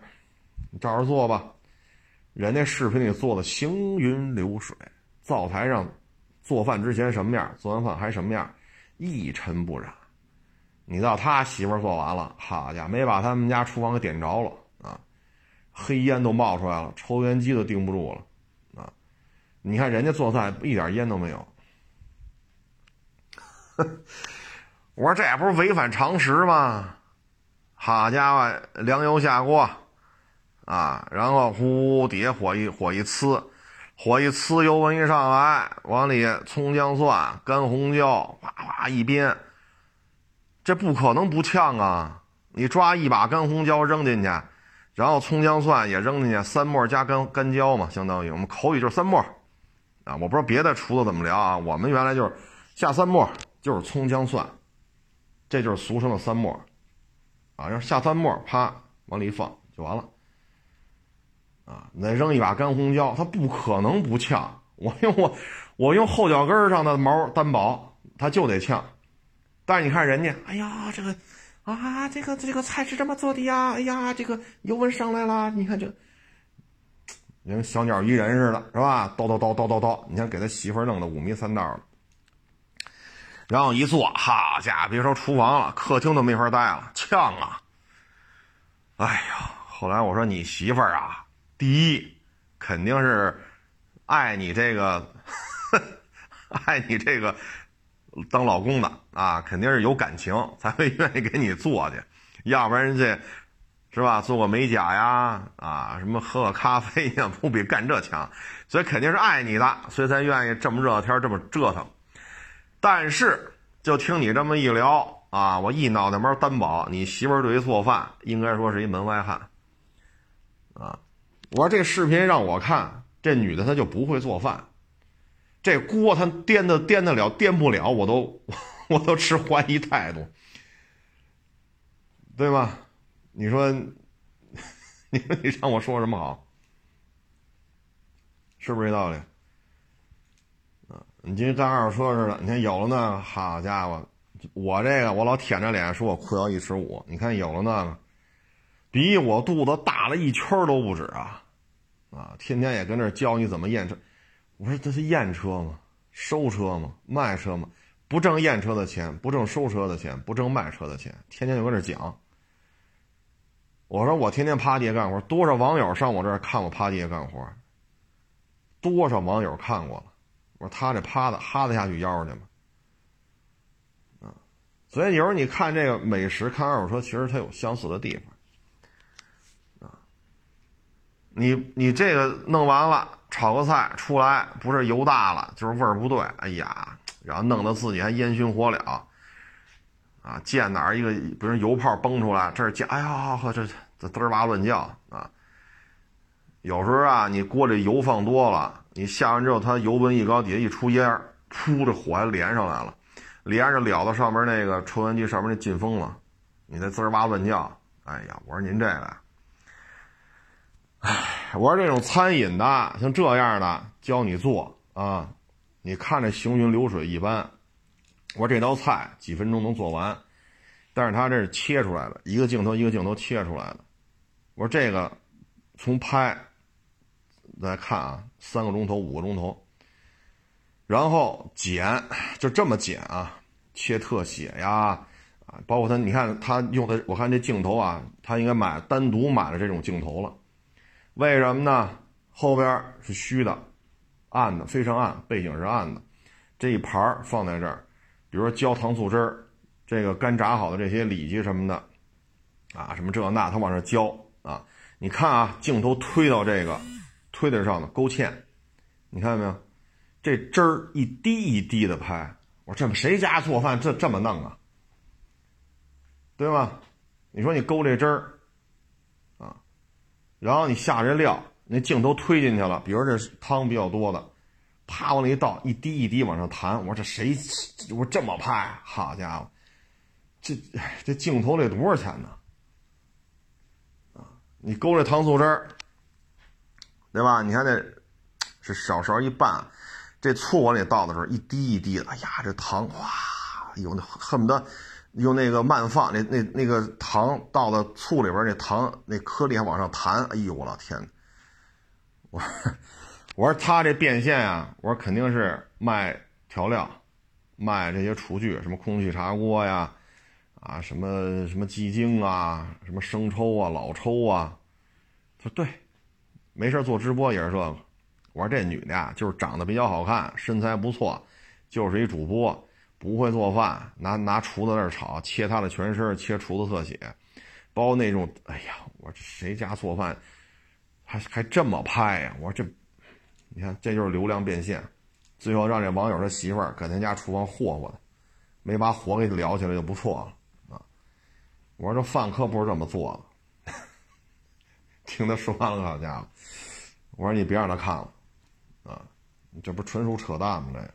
你照着做吧。人家视频里做的行云流水，灶台上做饭之前什么样，做完饭还什么样，一尘不染。你到他媳妇做完了，好家伙，没把他们家厨房给点着了啊，黑烟都冒出来了，抽烟机都盯不住了啊。你看人家做菜一点烟都没有。(laughs) 我说这也不是违反常识吗？好家伙，凉油下锅，啊，然后呼底下火一火一呲，火一呲油温一上来，往里葱姜蒜、干红椒，哗哗一煸，这不可能不呛啊！你抓一把干红椒扔进去，然后葱姜蒜也扔进去，三末加干干椒嘛，相当于我们口语就是三末啊。我不知道别的厨子怎么聊啊，我们原来就是下三末就是葱姜蒜，这就是俗称的三末啊。然后下三末，啪往里一放就完了啊。你扔一把干红椒，它不可能不呛。我用我我用后脚跟上的毛担保，它就得呛。但是你看人家，哎呀，这个。啊，这个这个菜是这么做的呀！哎呀，这个油温上来了，你看这，跟小鸟依人似的，是吧？叨叨叨叨叨叨，你看给他媳妇弄得五迷三道的。然后一坐，好家伙，别说厨房了，客厅都没法待了，呛啊！哎呀，后来我说你媳妇儿啊，第一肯定是爱你这个，(laughs) 爱你这个。当老公的啊，肯定是有感情才会愿意给你做去，要不然人家是吧？做个美甲呀，啊，什么喝个咖啡呀，不比干这强，所以肯定是爱你的，所以才愿意这么热天这么折腾。但是就听你这么一聊啊，我一脑袋毛担保，你媳妇儿对于做饭应该说是一门外汉啊。我说这视频让我看，这女的她就不会做饭。这锅她颠的颠得了，颠不了，我都 (laughs) 我都持怀疑态度，对吧？你说，(laughs) 你说你让我说什么好？是不是这道理？你就跟二手车似的，你看有了那个，好家伙，我这个我老舔着脸说我裤腰一尺五，你看有了那个，比我肚子大了一圈都不止啊！啊，天天也跟这教你怎么验车。我说这是验车吗？收车吗？卖车吗？不挣验车的钱，不挣收车的钱，不挣卖车的钱，天天就搁这讲。我说我天天趴地下干活，多少网友上我这儿看我趴地下干活，多少网友看过了。我说他这趴的哈得下去腰去吗？啊，所以有时候你看这个美食，看二手车，其实它有相似的地方。啊，你你这个弄完了。炒个菜出来不是油大了，就是味儿不对。哎呀，然后弄得自己还烟熏火燎，啊，见哪儿一个，比如油泡崩出来，这儿见，哎呀，这这嘚儿哇乱叫啊。有时候啊，你锅里油放多了，你下完之后，它油温一高，底下一出烟，噗，这火还连上来了，连着燎到上面那个抽烟机上面那进风了，你再滋哇乱叫。哎呀，我说您这个。唉，我说这种餐饮的，像这样的教你做啊，你看着行云流水一般。我说这道菜几分钟能做完，但是他这是切出来的，一个镜头一个镜头切出来的。我说这个从拍大家看啊，三个钟头五个钟头，然后剪就这么剪啊，切特写呀啊，包括他你看他用的，我看这镜头啊，他应该买单独买了这种镜头了。为什么呢？后边是虚的，暗的，非常暗，背景是暗的。这一盘放在这儿，比如说焦糖醋汁儿，这个干炸好的这些里脊什么的，啊，什么这那，他往上浇啊。你看啊，镜头推到这个推在上的勾芡，你看到没有？这汁儿一滴一滴的拍。我说这谁家做饭这这么弄啊？对吧？你说你勾这汁儿啊。然后你下这料，那镜头推进去了，比如这汤比较多的，啪往里一倒，一滴一滴往上弹。我说这谁？我这么拍，好家伙，这这镜头得多少钱呢？啊，你勾这糖醋汁儿，对吧？你看这是小勺一拌，这醋往里倒的时候，一滴一滴的，哎呀，这糖哇，有那恨不得。用那个慢放，那那那个糖倒到醋里边，那糖那颗粒还往上弹。哎呦我老天！我我说他这变现啊，我说肯定是卖调料，卖这些厨具，什么空气炸锅呀，啊什么什么鸡精啊，什么生抽啊、老抽啊。他说对，没事做直播也是这个。我说这女的呀，就是长得比较好看，身材不错，就是一主播。不会做饭，拿拿厨子那儿炒，切她的全身，切厨子特写，包括那种，哎呀，我说谁家做饭，还还这么拍呀？我说这，你看这就是流量变现，最后让这网友他媳妇儿搁他家厨房霍霍的，没把火给燎起来就不错了啊！我说这饭可不是这么做的。(laughs) 听他说完了，好家伙，我说你别让他看了啊！这不纯属扯淡吗？这个，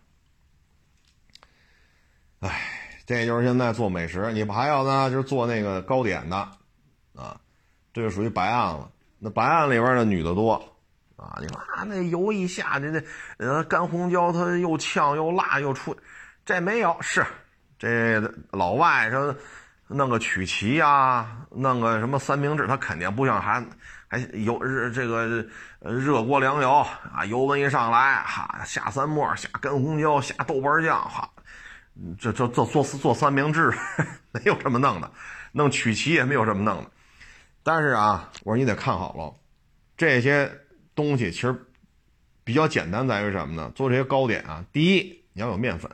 哎，这就是现在做美食，你不还有呢，就是做那个糕点的啊，这就属于白案了。那白案里边的女的多啊，你说啊，那油一下，这那呃干红椒它又呛又辣又出，这没有是这老外说弄个曲奇呀，弄个什么三明治，他肯定不像还还油热这个热锅凉油啊，油温一上来哈，下三沫下干红椒下豆瓣酱哈，这这这做做三明治 (laughs) 没有这么弄的，弄曲奇也没有这么弄的。但是啊，我说你得看好了，这些东西其实比较简单，在于什么呢？做这些糕点啊，第一你要有面粉，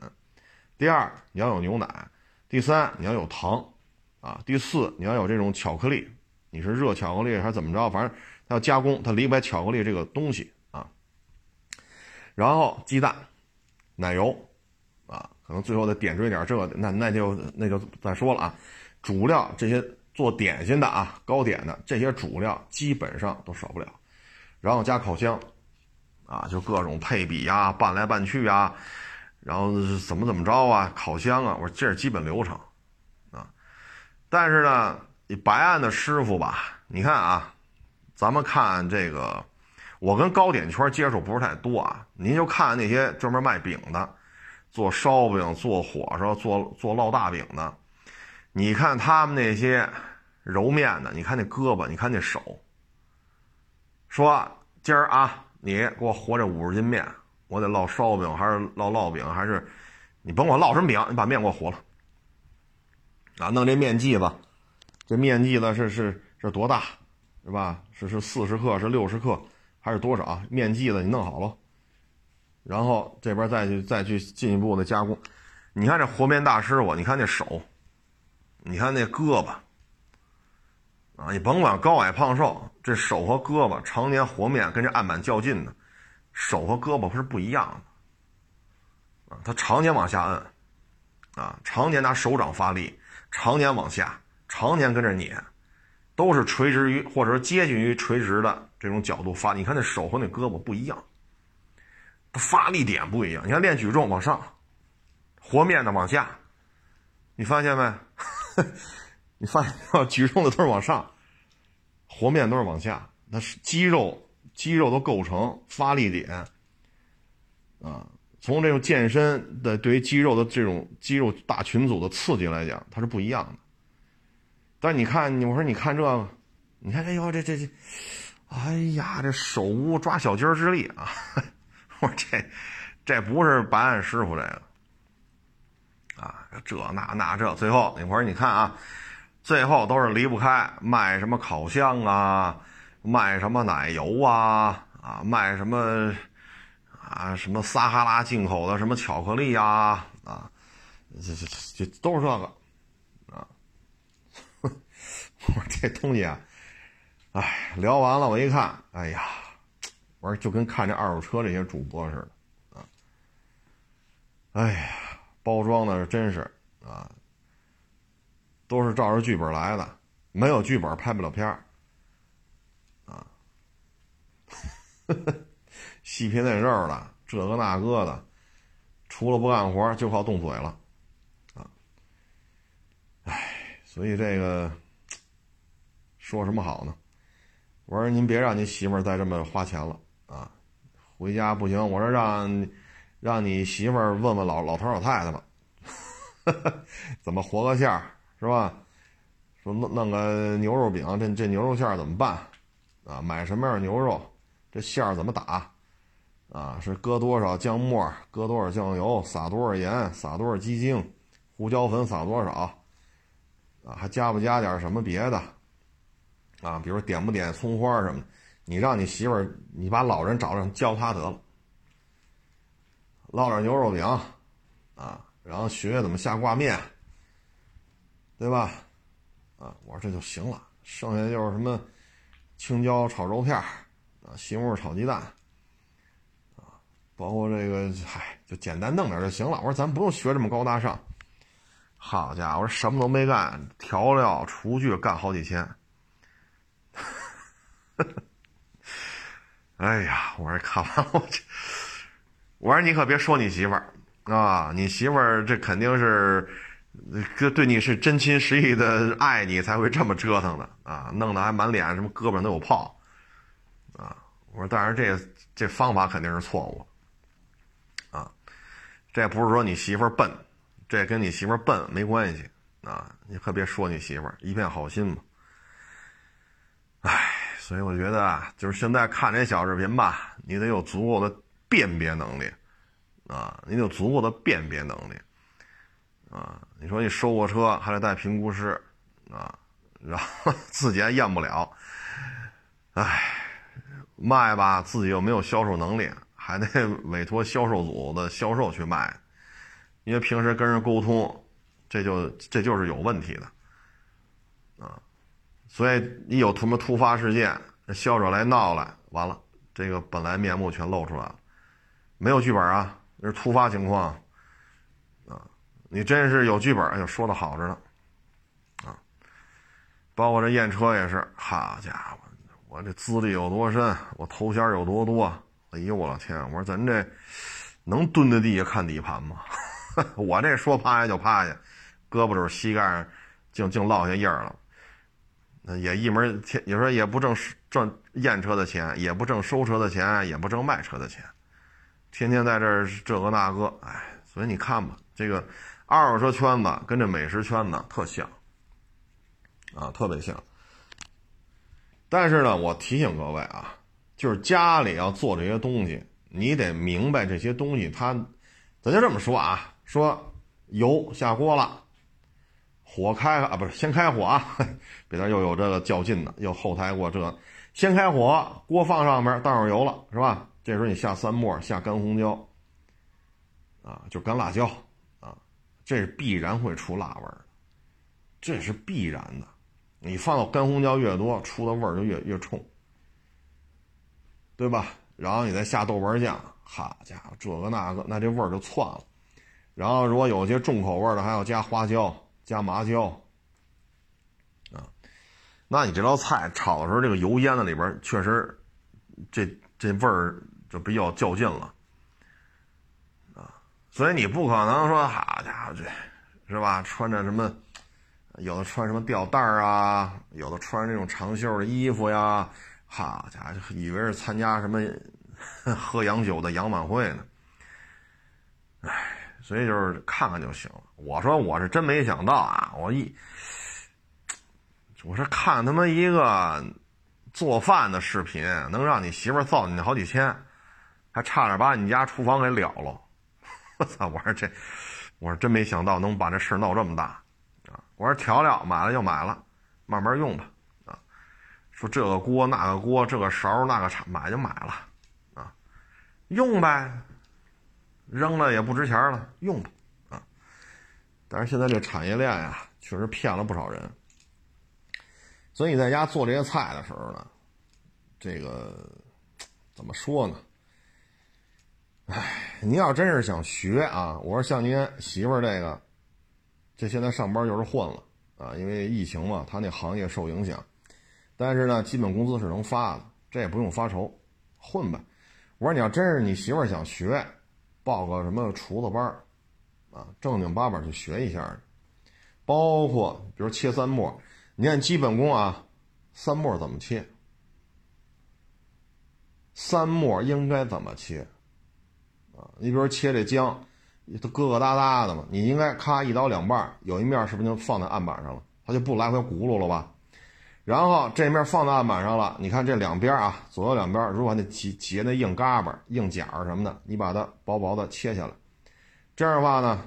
第二你要有牛奶，第三你要有糖，啊，第四你要有这种巧克力，你是热巧克力还是怎么着？反正它要加工，它离不开巧克力这个东西啊。然后鸡蛋、奶油，啊，可能最后再点缀点这个，那那就那就再说了啊。主料这些。做点心的啊，糕点的这些主料基本上都少不了，然后加烤箱，啊，就各种配比呀，拌来拌去啊，然后怎么怎么着啊，烤箱啊，我说这是基本流程，啊，但是呢，白案的师傅吧，你看啊，咱们看这个，我跟糕点圈接触不是太多啊，您就看那些专门卖饼的，做烧饼、做火烧、做做烙大饼的。你看他们那些揉面的，你看那胳膊，你看那手。说今儿啊，你给我和这五十斤面，我得烙烧饼还是烙烙饼，还是你甭管烙什么饼，你把面给我和了。啊，弄这面剂子，这面剂子是是是多大，是吧？是是四十克，是六十克，还是多少？面剂子你弄好了，然后这边再去再去进一步的加工。你看这和面大师傅，你看那手。你看那胳膊啊，你甭管高矮胖瘦，这手和胳膊常年和面跟这案板较劲呢，手和胳膊是不一样的啊。他常年往下摁啊，常年拿手掌发力，常年往下，常年跟着你，都是垂直于或者说接近于垂直的这种角度发。你看那手和那胳膊不一样，它发力点不一样。你看练举重往上，和面的往下，你发现没？(laughs) 你发现举重的都是往上，和面都是往下，那是肌肉肌肉的构成发力点啊。从这种健身的对于肌肉的这种肌肉大群组的刺激来讲，它是不一样的。但你看，你我说你看这个，你看哎呦这这这，哎呀这手无抓小鸡儿之力啊！(laughs) 我说这这不是白案师傅这个。啊，这那那这，最后那会儿你看啊，最后都是离不开卖什么烤箱啊，卖什么奶油啊，啊，卖什么啊，什么撒哈拉进口的什么巧克力呀，啊，这这这都是这个，(laughs) 我说这东西啊，哎，聊完了我一看，哎呀，我说就跟看这二手车这些主播似的，啊，哎呀。包装的是真是啊，都是照着剧本来的，没有剧本拍不了片儿啊。(laughs) 细皮嫩肉的，这个那个的，除了不干活就靠动嘴了啊。唉，所以这个说什么好呢？我说您别让您媳妇儿再这么花钱了啊，回家不行，我说让。让你媳妇儿问问老老头老太太吧，(laughs) 怎么活个馅儿是吧？说弄弄个牛肉饼，这这牛肉馅儿怎么办？啊，买什么样的牛肉？这馅儿怎么打？啊，是搁多少姜末？搁多少酱油？撒多少盐？撒多少鸡精？胡椒粉撒多少？啊，还加不加点什么别的？啊，比如点不点葱花什么的？你让你媳妇儿，你把老人找上教他得了。烙点牛肉饼，啊，然后学学怎么下挂面，对吧？啊，我说这就行了，剩下就是什么青椒炒肉片啊，西红柿炒鸡蛋，包括这个，嗨，就简单弄点就行了。我说咱不用学这么高大上。好家伙，什么都没干，调料、厨具干好几千。(laughs) 哎呀，我说看完我这，我说你可别说你媳妇儿啊，你媳妇儿这肯定是，这对你是真心实意的爱你才会这么折腾的啊，弄得还满脸什么胳膊上都有泡，啊，我说但是这这方法肯定是错误，啊，这不是说你媳妇儿笨，这跟你媳妇儿笨没关系啊，你可别说你媳妇儿一片好心嘛，哎。所以我觉得啊，就是现在看这小视频吧，你得有足够的辨别能力，啊，你有足够的辨别能力，啊，你说你收过车还得带评估师，啊，然后 (laughs) 自己还验不了，唉，卖吧自己又没有销售能力，还得委托销售组的销售去卖，因为平时跟人沟通，这就这就是有问题的，啊。所以一有什么突发事件，销售来闹来，完了，这个本来面目全露出来了，没有剧本啊，那是突发情况，啊，你真是有剧本，哎呦，说的好着呢，啊，包括这验车也是，好家伙，我这资历有多深，我头衔有多多，哎呦我的天，我说咱这能蹲在地下看底盘吗？(laughs) 我这说趴下就趴下，胳膊肘膝盖上净净落下印儿了。也一门天，你说也不挣赚验车的钱，也不挣收车的钱，也不挣卖车的钱，天天在这儿这个那个，哎，所以你看吧，这个二手车圈子跟这美食圈子特像，啊，特别像。但是呢，我提醒各位啊，就是家里要做这些东西，你得明白这些东西，它，咱就这么说啊，说油下锅了。火开啊，不是先开火啊，(laughs) 别再又有这个较劲的，又后台过这，先开火，锅放上面，倒上油了，是吧？这时候你下三末，下干红椒，啊，就干辣椒，啊，这是必然会出辣味儿，这是必然的。你放到干红椒越多，出的味儿就越越冲，对吧？然后你再下豆瓣酱，好家伙，这个那个，那这味儿就窜了。然后如果有些重口味的，还要加花椒。加麻椒，啊，那你这道菜炒的时候，这个油烟子里边确实，这这味儿就比较较劲了，啊，所以你不可能说，好家伙，这是吧？穿着什么，有的穿什么吊带啊，有的穿这种长袖的衣服呀，好家伙，以为是参加什么 (laughs) 喝洋酒的洋晚会呢，哎。所以就是看看就行了。我说我是真没想到啊！我一，我是看他妈一个做饭的视频，能让你媳妇造你好几千，还差点把你家厨房给了了。(laughs) 我操！我说这，我说真没想到能把这事闹这么大啊！我说调料买了就买了，慢慢用吧啊！说这个锅那个锅，这个勺那个铲，买就买了啊，用呗。扔了也不值钱了，用吧，啊！但是现在这产业链呀，确实骗了不少人。所以你在家做这些菜的时候呢，这个怎么说呢？哎，你要真是想学啊，我说像您媳妇儿这个，这现在上班就是混了啊，因为疫情嘛，他那行业受影响。但是呢，基本工资是能发的，这也不用发愁，混呗。我说你要真是你媳妇儿想学。报个什么厨子班儿啊，正经八百去学一下，包括比如切三末，你看基本功啊，三末怎么切？三末应该怎么切？啊，你比如切这姜，它疙疙瘩瘩的嘛，你应该咔一刀两半，有一面是不是就放在案板上了？它就不来回轱辘了吧？然后这面放到案板上了，你看这两边啊，左右两边，如果那结结那硬嘎巴、硬甲什么的，你把它薄薄的切下来，这样的话呢，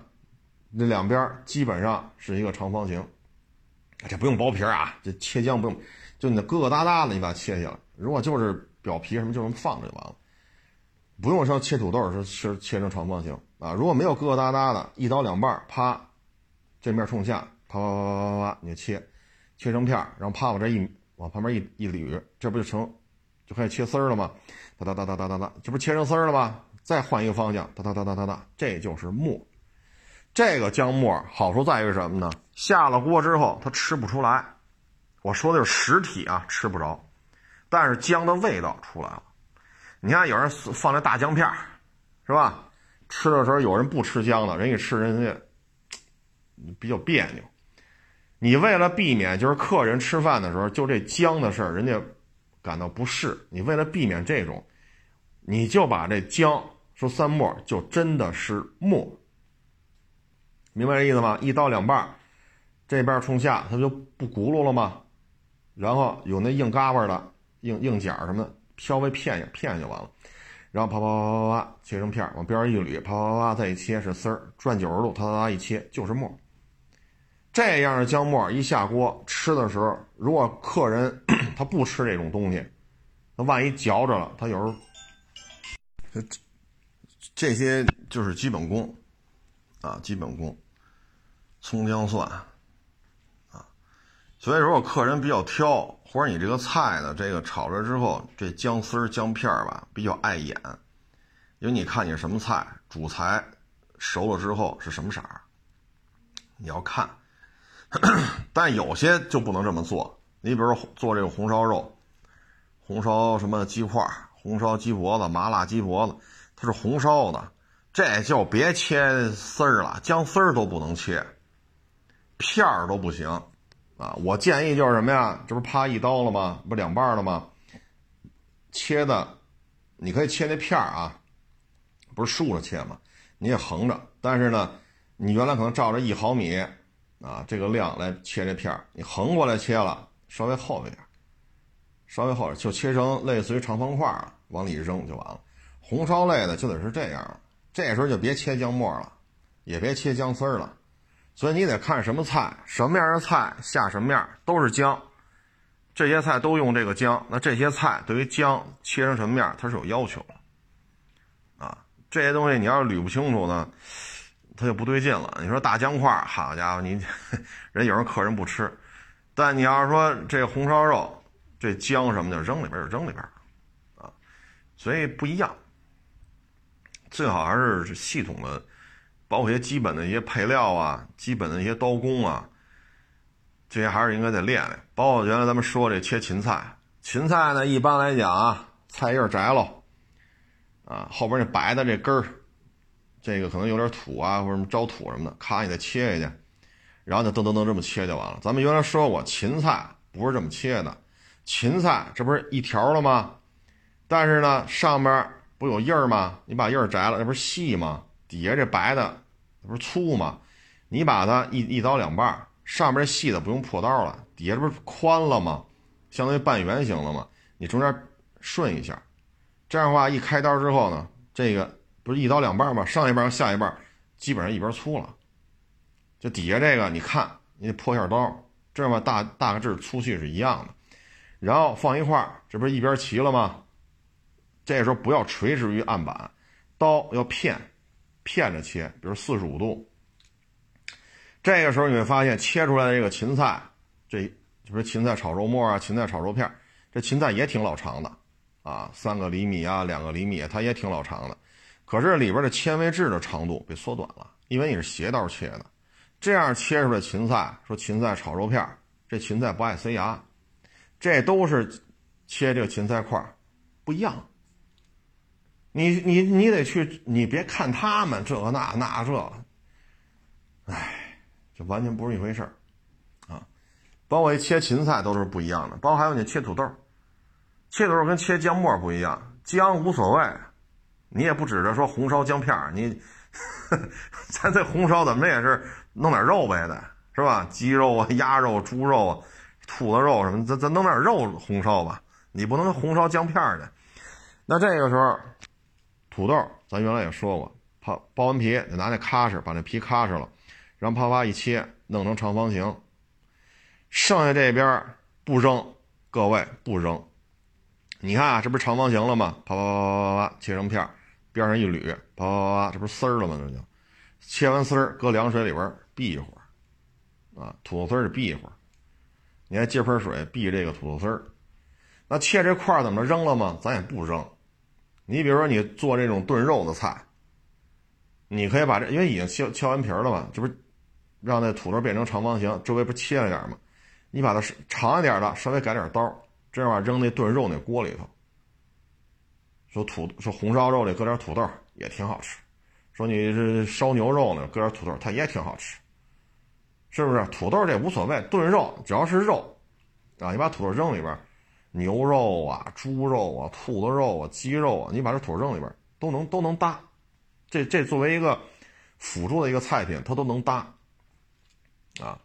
这两边基本上是一个长方形。这不用剥皮啊，这切姜不用，就你那疙疙瘩瘩的，你把它切下来。如果就是表皮什么，就这么放着就完了，不用说切土豆是是切成长方形啊。如果没有疙疙瘩瘩的，一刀两半，啪，这面冲下，啪啪啪啪啪啪，你就切。切成片然后啪往这一往旁边一一捋，这不就成就开始切丝儿了吗？哒哒哒哒哒哒哒，这不切成丝儿了吗？再换一个方向，哒哒哒哒哒哒，这就是沫。这个姜末好处在于什么呢？下了锅之后它吃不出来，我说的是实体啊，吃不着，但是姜的味道出来了。你看有人放那大姜片是吧？吃的时候有人不吃姜的，人一吃人家比较别扭。你为了避免就是客人吃饭的时候就这姜的事儿，人家感到不适，你为了避免这种，你就把这姜说三末就真的是末，明白这意思吗？一刀两半，这边冲下，它就不轱辘了吗？然后有那硬嘎巴的硬硬角什么的，稍微片一下，片就完了。然后啪啪啪啪啪切成片往边上一捋，啪啪啪再一切是丝儿，转九十度，啪啪啪一切就是沫。这样的姜末一下锅吃的时候，如果客人 (clears throat) 他不吃这种东西，那万一嚼着了，他有时候这这些就是基本功啊，基本功，葱姜蒜啊。所以如果客人比较挑，或者你这个菜呢，这个炒出来之后，这姜丝儿、姜片儿吧比较碍眼，因为你看你什么菜，主材熟了之后是什么色儿，你要看。(clears throat) 但有些就不能这么做。你比如说做这个红烧肉，红烧什么鸡块、红烧鸡脖子、麻辣鸡脖子，它是红烧的，这就别切丝儿了，姜丝儿都不能切，片儿都不行啊！我建议就是什么呀？这不啪一刀了吗？不两半了吗？切的，你可以切那片儿啊，不是竖着切吗？你也横着，但是呢，你原来可能照着一毫米。啊，这个量来切这片儿，你横过来切了，稍微厚一点，稍微厚点，就切成类似于长方块儿，往里扔就完了。红烧类的就得是这样，这时候就别切姜末了，也别切姜丝儿了。所以你得看什么菜，什么样的菜下什么样，都是姜。这些菜都用这个姜，那这些菜对于姜切成什么样，它是有要求的。啊，这些东西你要是捋不清楚呢？他就不对劲了。你说大姜块，好家伙，你 (laughs) 人有人客人不吃，但你要是说这红烧肉，这姜什么的扔里边就扔里边，啊，所以不一样。最好还是系统的，包括一些基本的一些配料啊，基本的一些刀工啊，这些还是应该得练练。包括原来咱们说这切芹菜，芹菜呢一般来讲啊，菜叶摘了，啊，后边那白的这根儿。这个可能有点土啊，或者什么招土什么的，咔，你再切下去，然后就噔噔噔这么切就完了。咱们原来说过，芹菜不是这么切的，芹菜这不是一条了吗？但是呢，上面不有叶儿吗？你把叶儿摘了，那不是细吗？底下这白的，那不是粗吗？你把它一一刀两半，上面细的不用破刀了，底下这不是宽了吗？相当于半圆形了吗？你中间顺一下，这样的话一开刀之后呢，这个。不是一刀两半吗？上一半和下一半，基本上一边粗了。就底下这个，你看，你得破一下刀，这么，大大致粗细是一样的。然后放一块，这不是一边齐了吗？这时候不要垂直于案板，刀要片，片着切，比如四十五度。这个时候你会发现，切出来的这个芹菜，这就是芹菜炒肉末啊，芹菜炒肉片，这芹菜也挺老长的啊，三个厘米啊，两个厘米，它也挺老长的。可是里边的纤维质的长度被缩短了，因为你是斜刀切的，这样切出来芹菜，说芹菜炒肉片，这芹菜不爱塞牙，这都是切这个芹菜块不一样。你你你得去，你别看他们这个那那这，哎，就完全不是一回事儿啊！包括切芹菜都是不一样的，包括还有你切土豆，切土豆跟切姜末不一样，姜无所谓。你也不指着说红烧姜片儿，你 (laughs) 咱这红烧怎么也是弄点肉呗的，是吧？鸡肉啊、鸭肉、猪肉啊、兔子肉什么，咱咱弄点肉红烧吧。你不能红烧姜片儿的。那这个时候，土豆咱原来也说过，刨剥完皮得拿那咔哧把那皮咔哧了，然后啪啪一切，弄成长方形。剩下这边不扔，各位不扔。你看啊，这不是长方形了吗？啪啪啪啪啪啪，切成片儿。边上一捋，啪啪啪，这不是丝儿了吗？这就切完丝儿，搁凉水里边避一会儿，啊，土豆丝儿避一会儿。你还接盆水避这个土豆丝儿。那切这块儿怎么扔了吗？咱也不扔，你比如说你做这种炖肉的菜，你可以把这，因为已经削削完皮儿了嘛，这不是让那土豆变成长方形，周围不切了点吗？你把它长一点的，稍微改点刀，这样吧扔那炖肉那锅里头。说土说红烧肉里搁点土豆也挺好吃，说你是烧牛肉呢搁点土豆它也挺好吃，是不是？土豆这无所谓，炖肉只要是肉，啊，你把土豆扔里边，牛肉啊、猪肉啊、兔子肉啊、鸡肉啊，你把这土豆扔里边都能都能搭，这这作为一个辅助的一个菜品，它都能搭，啊，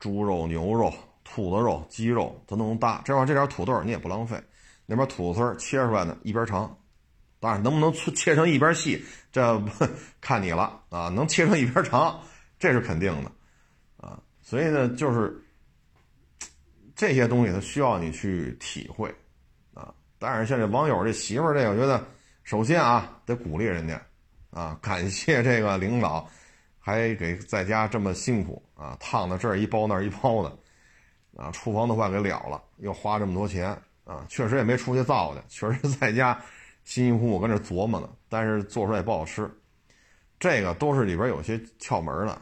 猪肉、牛肉、兔子肉、鸡肉它都能搭，这样这点土豆你也不浪费。那边土豆丝切出来的一边长，当然能不能切成一边细，这看你了啊！能切成一边长，这是肯定的啊。所以呢，就是这些东西它需要你去体会啊。但是像这网友这媳妇儿这，我觉得首先啊得鼓励人家啊，感谢这个领导还给在家这么辛苦啊，烫的这一包那一包的啊，厨房都快给了了，又花这么多钱。啊，确实也没出去造去，确实在家辛辛苦苦跟这琢磨呢，但是做出来也不好吃。这个都是里边有些窍门的，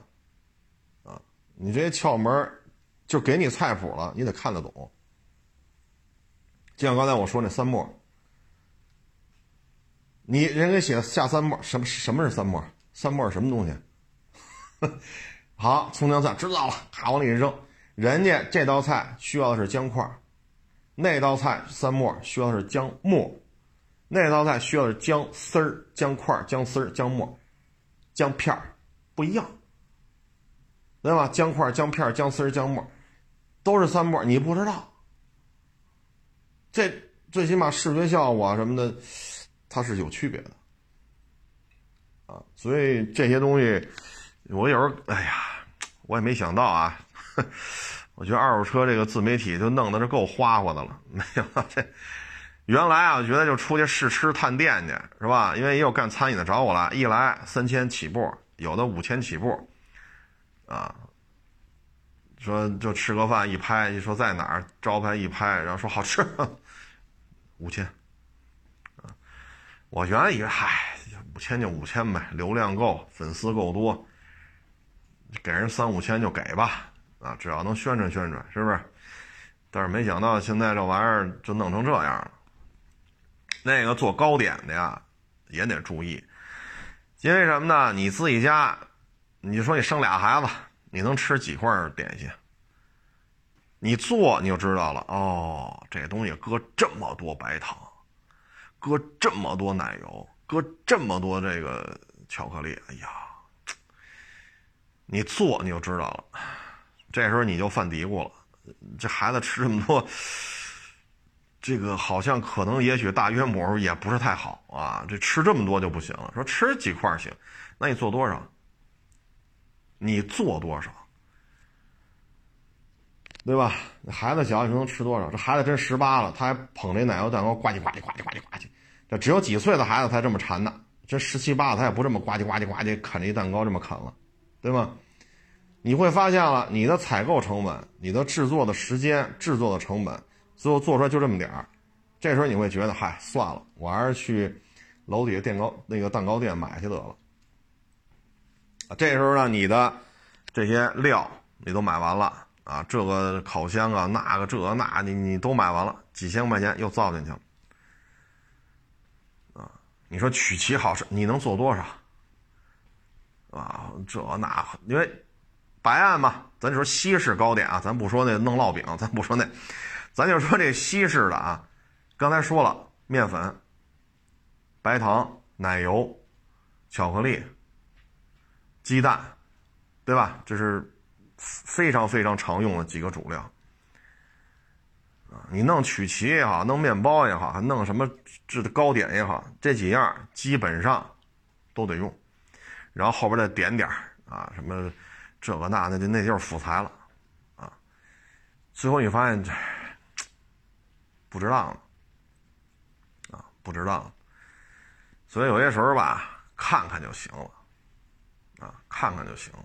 啊，你这些窍门就给你菜谱了，你得看得懂。就像刚才我说那三末，你人给写下三末，什么什么是三末？三末是什么东西？(laughs) 好，葱姜蒜知道了，咔往里一扔。人家这道菜需要的是姜块。那道菜三末需要的是姜末，那道菜需要的是姜丝儿、姜块、姜丝儿、姜末、姜片儿，不一样，对吧？姜块、姜片、姜丝儿、姜末，都是三末，你不知道，这最起码视觉效果什么的，它是有区别的，啊，所以这些东西，我有时候，哎呀，我也没想到啊。我觉得二手车这个自媒体就弄得这够花花的了，没有这原来啊，我觉得就出去试吃探店去是吧？因为也有干餐饮的找我来，一来三千起步，有的五千起步，啊，说就吃个饭一拍，一说在哪儿招牌一拍，然后说好吃，(laughs) 五千，啊，我原来以为嗨五千就五千呗，流量够，粉丝够多，给人三五千就给吧。啊，只要能宣传宣传，是不是？但是没想到现在这玩意儿就弄成这样了。那个做糕点的呀，也得注意，因为什么呢？你自己家，你说你生俩孩子，你能吃几块点心？你做你就知道了。哦，这东西搁这么多白糖，搁这么多奶油，搁这么多这个巧克力，哎呀，你做你就知道了。这时候你就犯嘀咕了，这孩子吃这么多，这个好像可能也许大约母也不是太好啊，这吃这么多就不行了。说吃几块行，那你做多少？你做多少？对吧？孩子小，你说能吃多少？这孩子真十八了，他还捧着奶油蛋糕，呱唧呱唧呱唧呱唧呱唧。这只有几岁的孩子才这么馋呢？这十七八他也不这么呱唧呱唧呱唧啃这一蛋糕这么啃了，对吗？你会发现了，你的采购成本、你的制作的时间、制作的成本，最后做出来就这么点儿。这时候你会觉得，嗨，算了，我还是去楼底下蛋糕那个蛋糕店买去得了。这时候呢，你的这些料你都买完了啊，这个烤箱啊，那个这那，你你都买完了，几千块钱又造进去了啊。你说曲奇好吃，你能做多少？啊，这那，因为。白案嘛，咱就说西式糕点啊，咱不说那弄烙饼，咱不说那，咱就说这西式的啊。刚才说了，面粉、白糖、奶油、巧克力、鸡蛋，对吧？这是非常非常常用的几个主料。你弄曲奇也好，弄面包也好，还弄什么制的糕点也好，这几样基本上都得用，然后后边再点点啊什么。这个那那就那就是辅材了，啊，最后你发现这不值当，啊，不值当，所以有些时候吧，看看就行了，啊，看看就行了。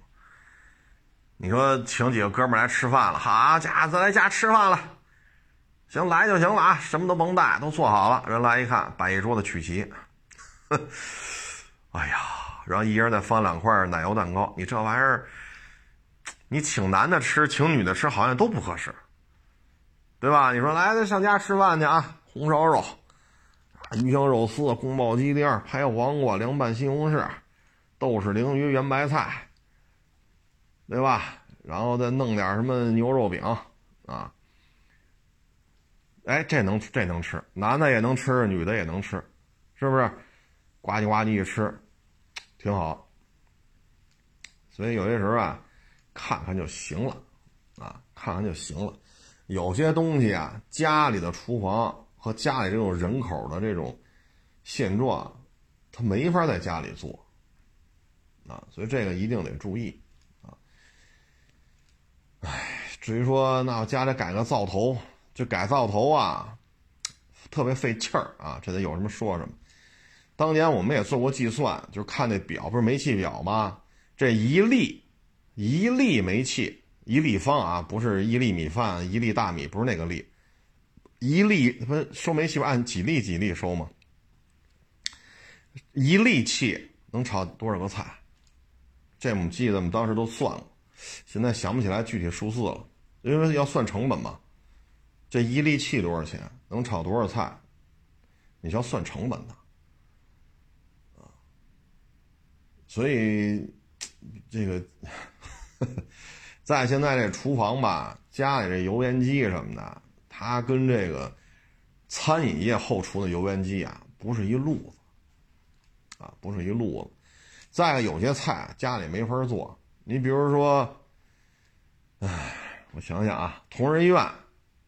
你说请几个哥们来吃饭了，好家伙，咱来家吃饭了，行，来就行了啊，什么都甭带，都做好了。人来一看，摆一桌子曲奇，(laughs) 哎呀，然后一人再放两块奶油蛋糕。你这玩意儿，你请男的吃，请女的吃，好像都不合适，对吧？你说来，上家吃饭去啊，红烧肉、鱼香肉丝、宫保鸡丁、拍黄瓜、凉拌西红柿、豆豉鲮鱼、圆白菜，对吧？然后再弄点什么牛肉饼啊。哎，这能这能吃，男的也能吃，女的也能吃，是不是？呱唧呱唧一吃，挺好。所以有些时候啊，看看就行了，啊，看看就行了。有些东西啊，家里的厨房和家里这种人口的这种现状，他没法在家里做，啊，所以这个一定得注意，啊。哎，至于说那我家里改个灶头。就改灶头啊，特别费气儿啊！这得有什么说什么。当年我们也做过计算，就是看那表，不是煤气表吗？这一粒一粒煤气一立方啊，不是一粒米饭一粒大米，不是那个粒，一粒不收煤气不按几粒几粒收吗？一粒气能炒多少个菜？这我们记得，我们当时都算了，现在想不起来具体数字了，因为要算成本嘛。这一粒气多少钱？能炒多少菜？你要算成本的啊。所以这个 (laughs) 在现在这厨房吧，家里这油烟机什么的，它跟这个餐饮业后厨的油烟机啊，不是一路子啊，不是一路子。再有些菜家里没法做，你比如说，哎，我想想啊，同仁医院。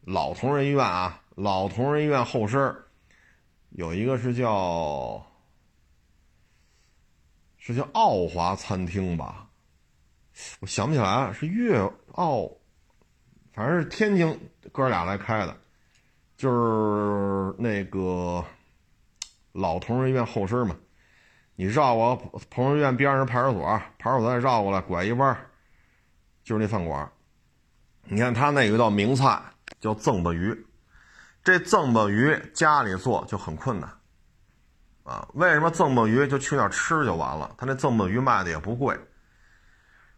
老同仁医院啊，老同仁医院后身有一个是叫是叫奥华餐厅吧，我想不起来了，是粤奥，反正是天津哥俩来开的，就是那个老同仁医院后身嘛，你绕过同仁医院边上派出所，派出所再绕过来拐一弯，就是那饭馆。你看他那有一道名菜。叫赠鲅鱼，这赠鲅鱼家里做就很困难，啊，为什么赠鲅鱼就去那儿吃就完了？他那赠鲅鱼卖的也不贵。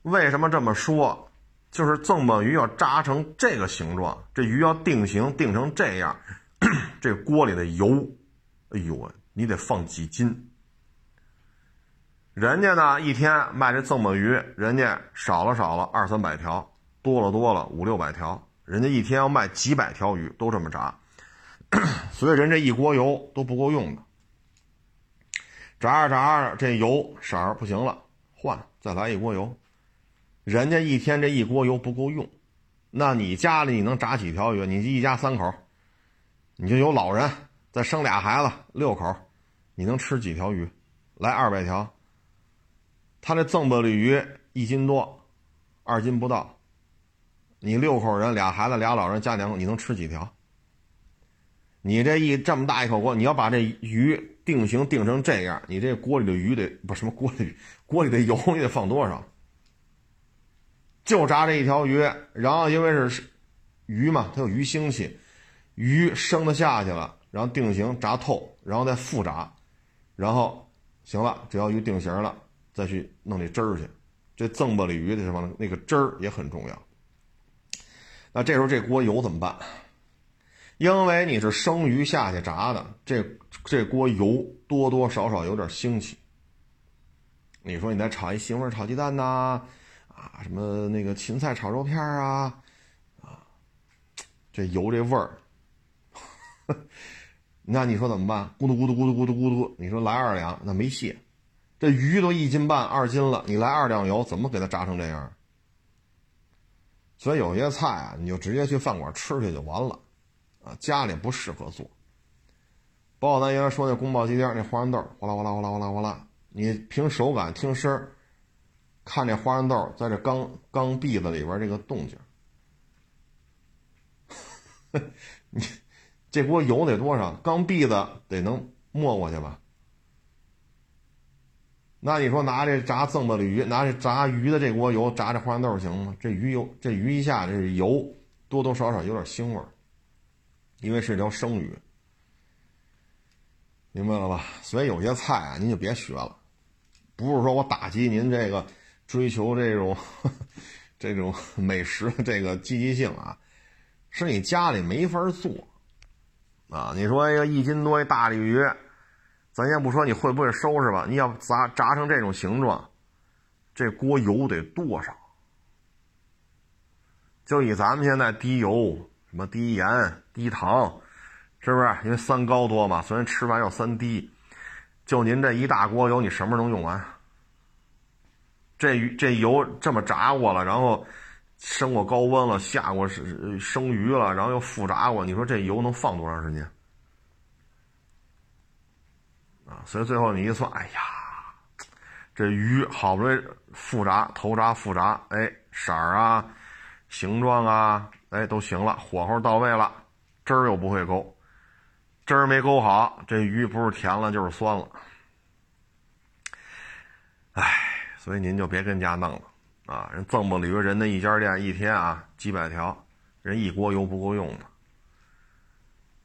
为什么这么说？就是赠鲅鱼要炸成这个形状，这鱼要定型定成这样，(clears throat) 这锅里的油，哎呦你得放几斤？人家呢一天卖这赠鲅鱼，人家少了少了二三百条，多了多了五六百条。人家一天要卖几百条鱼，都这么炸，(clears throat) 所以人这一锅油都不够用的。炸着炸着，这油色儿不行了，换再来一锅油。人家一天这一锅油不够用，那你家里你能炸几条鱼？你一家三口，你就有老人再生俩孩子，六口，你能吃几条鱼？来二百条。他这赠鲅鲤鱼一斤多，二斤不到。你六口人，俩孩子，俩老人，家两口，你能吃几条？你这一这么大一口锅，你要把这鱼定型定成这样，你这锅里的鱼得不什么锅里锅里的油你得放多少？就炸这一条鱼，然后因为是鱼嘛，它有鱼腥气，鱼生的下去了，然后定型炸透，然后再复炸，然后行了，只要鱼定型了，再去弄这汁儿去。这赠鲅鲤鱼的什么那个汁儿也很重要。那这时候这锅油怎么办？因为你是生鱼下去炸的，这这锅油多多少少有点腥气。你说你再炒一西红柿炒鸡蛋呐，啊什么那个芹菜炒肉片啊，啊，这油这味儿，(laughs) 那你说怎么办？咕嘟咕嘟咕嘟咕嘟咕嘟，你说来二两，那没戏。这鱼都一斤半、二斤了，你来二两油，怎么给它炸成这样？所以有些菜啊，你就直接去饭馆吃去就完了，啊，家里不适合做。包括咱原来说那宫保鸡丁，那花生豆，哗啦哗啦哗啦哗啦哗啦，你凭手感听声儿看这花生豆在这缸缸壁子里边这个动静，(laughs) 你这锅油得多少？缸壁子得能没过去吧？那你说拿这炸赠的鱼，拿这炸鱼的这锅油炸这花生豆行吗？这鱼油，这鱼一下这油多多少少有点腥味，因为是条生鱼，明白了吧？所以有些菜啊，您就别学了。不是说我打击您这个追求这种这种美食的这个积极性啊，是你家里没法做啊。你说一个一斤多一大鲤鱼，咱先不说你会不会收拾吧，你要炸炸成这种形状，这锅油得多少？就以咱们现在低油、什么低盐、低糖，是不是？因为三高多嘛，所以吃完要三低。就您这一大锅油，你什么时候能用完？这鱼这油这么炸过了，然后升过高温了，下过是生鱼了，然后又复炸过，你说这油能放多长时间？啊，所以最后你一算，哎呀，这鱼好不容易复炸、头炸、复炸，哎，色儿啊。形状啊，哎，都行了，火候到位了，汁儿又不会勾，汁儿没勾好，这鱼不是甜了就是酸了，哎，所以您就别跟家弄了啊！人这么驴，人的一家店一天啊几百条，人一锅油不够用的，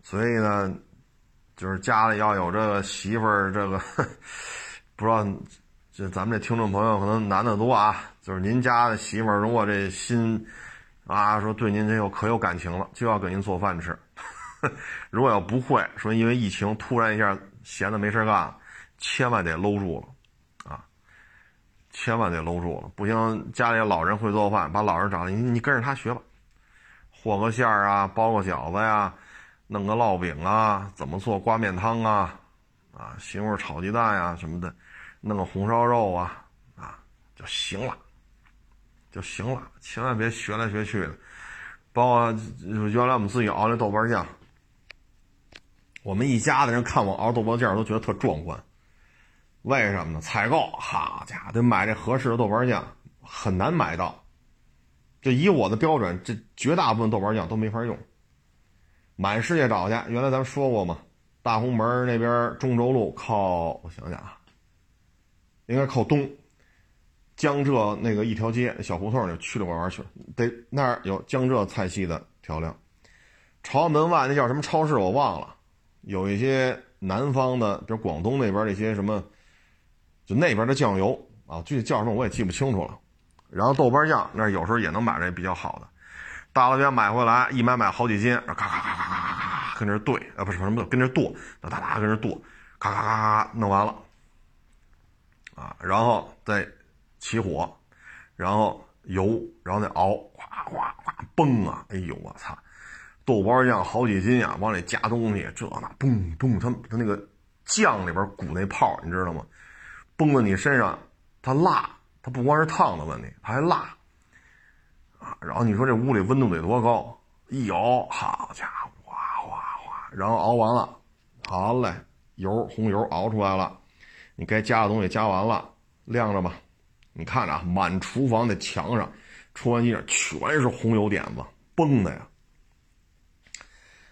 所以呢，就是家里要有这个媳妇儿，这个不知道，这咱们这听众朋友可能男的多啊，就是您家的媳妇儿如果这心。啊，说对您这又可有感情了，就要给您做饭吃。(laughs) 如果要不会，说因为疫情突然一下闲的没事干，千万得搂住了，千万得搂住了。不行，家里老人会做饭，把老人找来，你你跟着他学吧，和个馅儿啊，包个饺子呀，弄个烙饼啊，怎么做挂面汤啊，啊，西红柿炒鸡蛋呀什么的，弄个红烧肉啊，啊，就行了。就行了，千万别学来学去的。包括原来我们自己熬那豆瓣酱，我们一家子人看我熬豆瓣酱都觉得特壮观。为什么呢？采购，好家伙，得买这合适的豆瓣酱，很难买到。就以我的标准，这绝大部分豆瓣酱都没法用。满世界找去，原来咱们说过嘛，大红门那边中轴路靠，我想想啊，应该靠东。江浙那个一条街小胡同就去了玩玩去了，得那儿有江浙菜系的调料。朝门外那叫什么超市我忘了，有一些南方的，比如广东那边那些什么，就那边的酱油啊，具体叫什么我也记不清楚了。然后豆瓣酱那有时候也能买着比较好的，大老远买回来一买买好几斤，咔咔咔咔咔咔咔跟这兑啊不是什么跟这剁，哒哒哒跟这剁，咔咔咔咔弄完了，啊，然后再。起火，然后油，然后再熬，哗哗哗崩啊！哎呦我操，豆瓣酱好几斤呀，往里加东西，这那嘣嘣，它它那个酱里边鼓那泡，你知道吗？崩到你身上，它辣，它不光是烫的问题，它还辣啊！然后你说这屋里温度得多高？一熬，好家伙，哗哗哗，然后熬完了，好嘞，油红油熬出来了，你该加的东西加完了，晾着吧。你看着啊，满厨房的墙上、抽烟机上全是红油点子，崩的呀！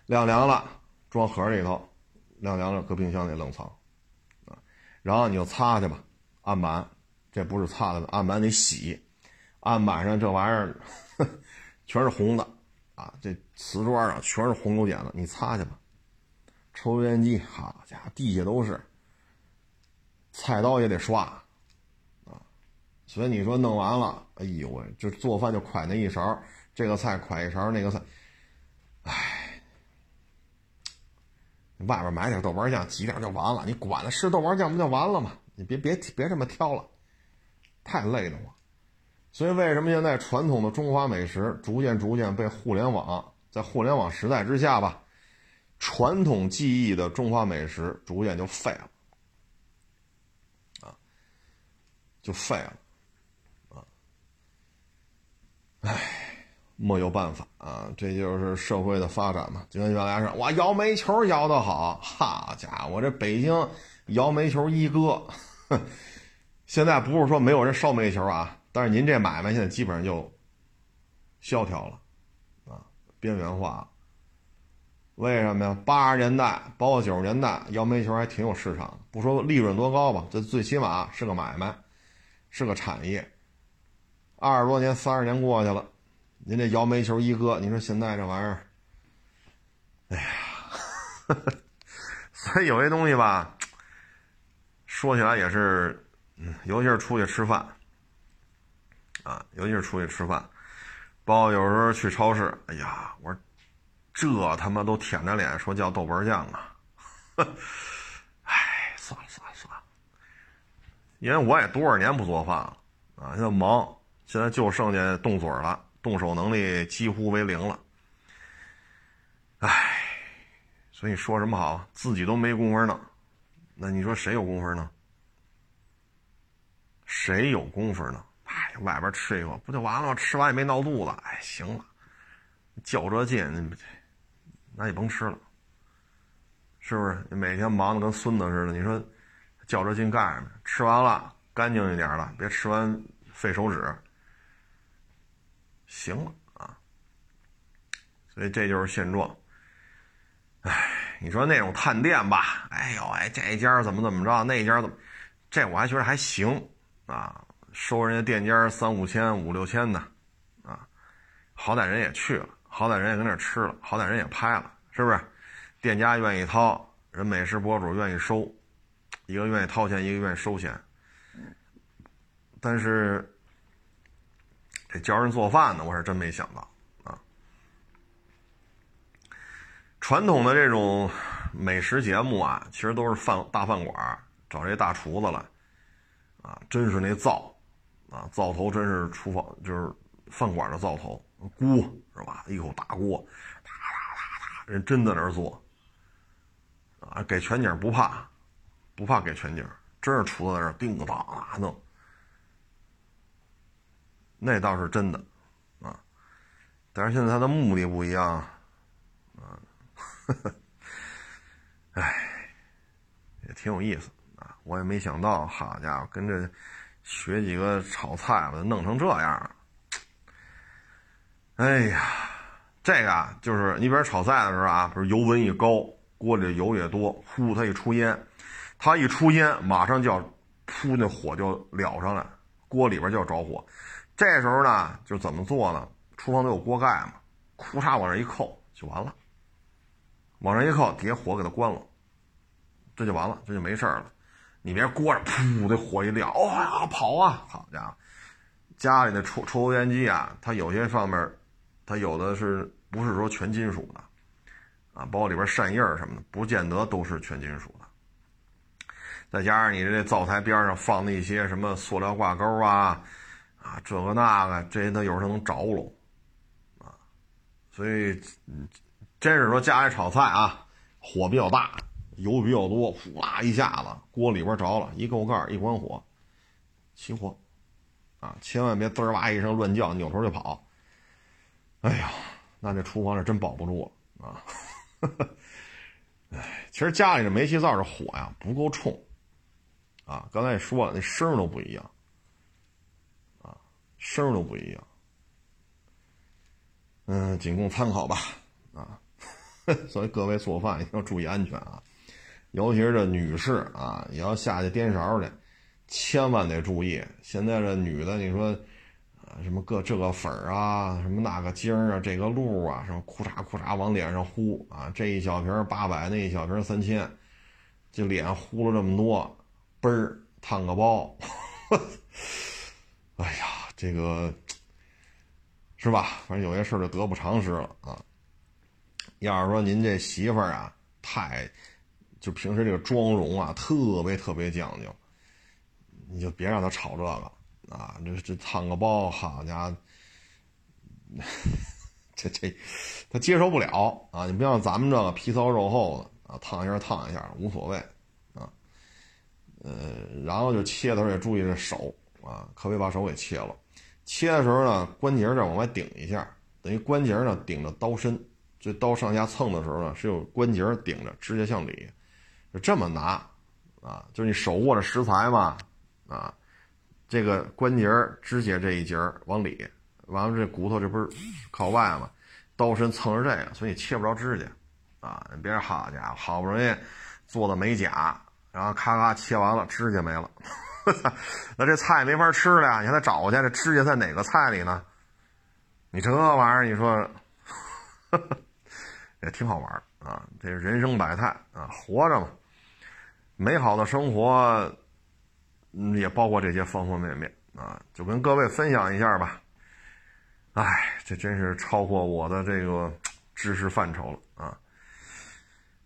晾凉了，装盒里头，晾凉了搁冰箱里冷藏，然后你就擦去吧。案板，这不是擦的，案板得洗。案板上这玩意儿 (laughs) 全是红的，啊，这瓷砖上全是红油点子，你擦去吧。抽油烟机，好家伙，地下都是。菜刀也得刷啊。所以你说弄完了，哎呦喂，就做饭就㧟那一勺，这个菜㧟一勺，那个菜，唉，外边买点豆瓣酱，挤点就完了。你管它是豆瓣酱不就完了吗？你别别别这么挑了，太累了我。所以为什么现在传统的中华美食逐渐逐渐被互联网，在互联网时代之下吧，传统技艺的中华美食逐渐就废了，啊，就废了。啊唉，没有办法啊，这就是社会的发展嘛。就跟原来是，哇，摇煤球摇得好，好家伙，我这北京摇煤球一哥。(laughs) 现在不是说没有人烧煤球啊，但是您这买卖现在基本上就萧条了，啊，边缘化。为什么呀？八十年代包括九十年代，摇煤球还挺有市场，不说利润多高吧，这最起码是个买卖，是个产业。二十多年、三十年过去了，您这摇煤球一哥，你说现在这玩意儿，哎呀，(laughs) 所以有些东西吧，说起来也是，嗯，尤其是出去吃饭，啊，尤其是出去吃饭，包括有时候去超市，哎呀，我说这他妈都舔着脸说叫豆瓣酱啊，(laughs) 哎，算了算了算了，因为我也多少年不做饭了啊，现在忙，现在就剩下动嘴了，动手能力几乎为零了。唉，所以说什么好，自己都没工夫弄，那你说谁有功夫呢？谁有功夫呢？哎，外边吃一口不就完了吗？吃完也没闹肚子。哎，行了，较这劲，那也甭吃了，是不是？每天忙的跟孙子似的，你说较这劲干什么？吃完了干净一点了，别吃完费手指。行了啊，所以这就是现状。哎，你说那种探店吧，哎呦哎，这家怎么怎么着，那家怎么，这我还觉得还行啊，收人家店家三五千、五六千的，啊，好歹人也去了，好歹人也跟那吃了，好歹人也拍了，是不是？店家愿意掏，人美食博主愿意收，一个愿意掏钱，一个愿意收钱。但是这教人做饭呢，我是真没想到啊。传统的这种美食节目啊，其实都是饭大饭馆找这大厨子来，啊，真是那灶，啊，灶头真是厨房就是饭馆的灶头，锅是吧？一口大锅，哒哒哒哒，人真在那儿做，啊，给全景不怕，不怕给全景，真是厨子在那儿叮当啊弄，那倒是真的，啊，但是现在他的目的不一样，啊。呵呵，哎，也挺有意思啊！我也没想到，好家伙，跟着学几个炒菜吧，弄成这样。哎呀，这个啊，就是你比如炒菜的时候啊，不是油温一高，锅里油也多，呼，它一出烟，它一出烟，马上就要扑，那火就燎上来，锅里边就要着火。这时候呢，就怎么做呢？厨房都有锅盖嘛，咔嚓往这一扣就完了。往上一靠，底下火给它关了，这就完了，这就没事了。你别锅上噗，这火一亮，哦呀，跑啊！好家伙，家里的抽抽油烟机啊，它有些上面，它有的是不是说全金属的啊？包括里边扇叶什么的，不见得都是全金属的。再加上你这灶台边上放那些什么塑料挂钩啊，啊，这个那个，这些它有时候能着喽啊，所以。真是说家里炒菜啊，火比较大，油比较多，呼啦一下子锅里边着了，一够盖一关火，起火，啊，千万别滋儿哇一声乱叫，扭头就跑。哎呀，那这厨房是真保不住了啊！(laughs) 哎，其实家里这煤气灶这火呀不够冲，啊，刚才也说了，那声都不一样，声都不一样。嗯，仅供参考吧，啊。(laughs) 所以各位做饭一定要注意安全啊，尤其是这女士啊，也要下去颠勺去，千万得注意。现在这女的，你说啊，什么个这个粉儿啊，什么那个精儿啊，这个露啊，什么裤衩裤衩往脸上呼啊，这一小瓶八百，那一小瓶三千，这脸呼了这么多，嘣儿烫个包，(laughs) 哎呀，这个是吧？反正有些事就得不偿失了啊。要是说您这媳妇儿啊，太就平时这个妆容啊，特别特别讲究，你就别让她炒这个啊！这这烫个包，好家伙，(laughs) 这这他接受不了啊！你不像咱们这个皮糙肉厚的啊，烫一下烫一下无所谓啊。呃，然后就切的时候也注意这手啊，可别把手给切了。切的时候呢，关节这往外顶一下，等于关节呢顶着刀身。这刀上下蹭的时候呢，是有关节顶着，直接向里，就这么拿，啊，就是你手握着食材嘛，啊，这个关节指甲这一节往里，完了这骨头这不是靠外嘛，刀身蹭着这个，所以切不着指甲，啊，你别人好家伙，好不容易做的美甲，然后咔咔切完了，指甲没了，(laughs) 那这菜没法吃了呀，你还得找去，这指甲在哪个菜里呢？你这玩意儿，你说。(laughs) 也挺好玩啊，这人生百态啊，活着嘛，美好的生活，嗯，也包括这些方方面面啊，就跟各位分享一下吧。哎，这真是超过我的这个知识范畴了啊！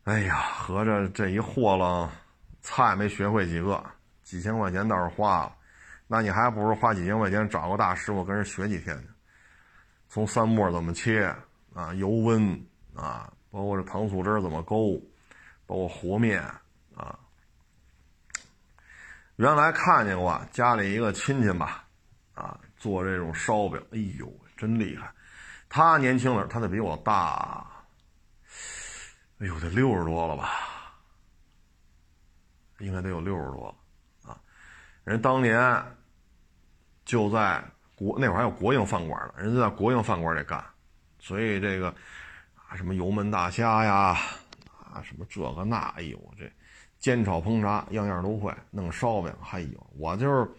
哎呀，合着这一货了，菜没学会几个，几千块钱倒是花了，那你还不如花几千块钱找个大师傅跟人学几天呢？从三沫怎么切啊，油温啊，包括这糖醋汁怎么勾，包括和面啊。原来看见过家里一个亲戚吧，啊，做这种烧饼，哎呦！真厉害，他年轻了，他得比我大，哎呦，得六十多了吧？应该得有六十多了！人当年就在国那会儿还有国营饭馆呢，人家在国营饭馆里干，所以这个啊，什么油焖大虾呀，啊，什么这个那，哎呦，这煎炒烹炸样样都会，弄烧饼，哎呦，我就是，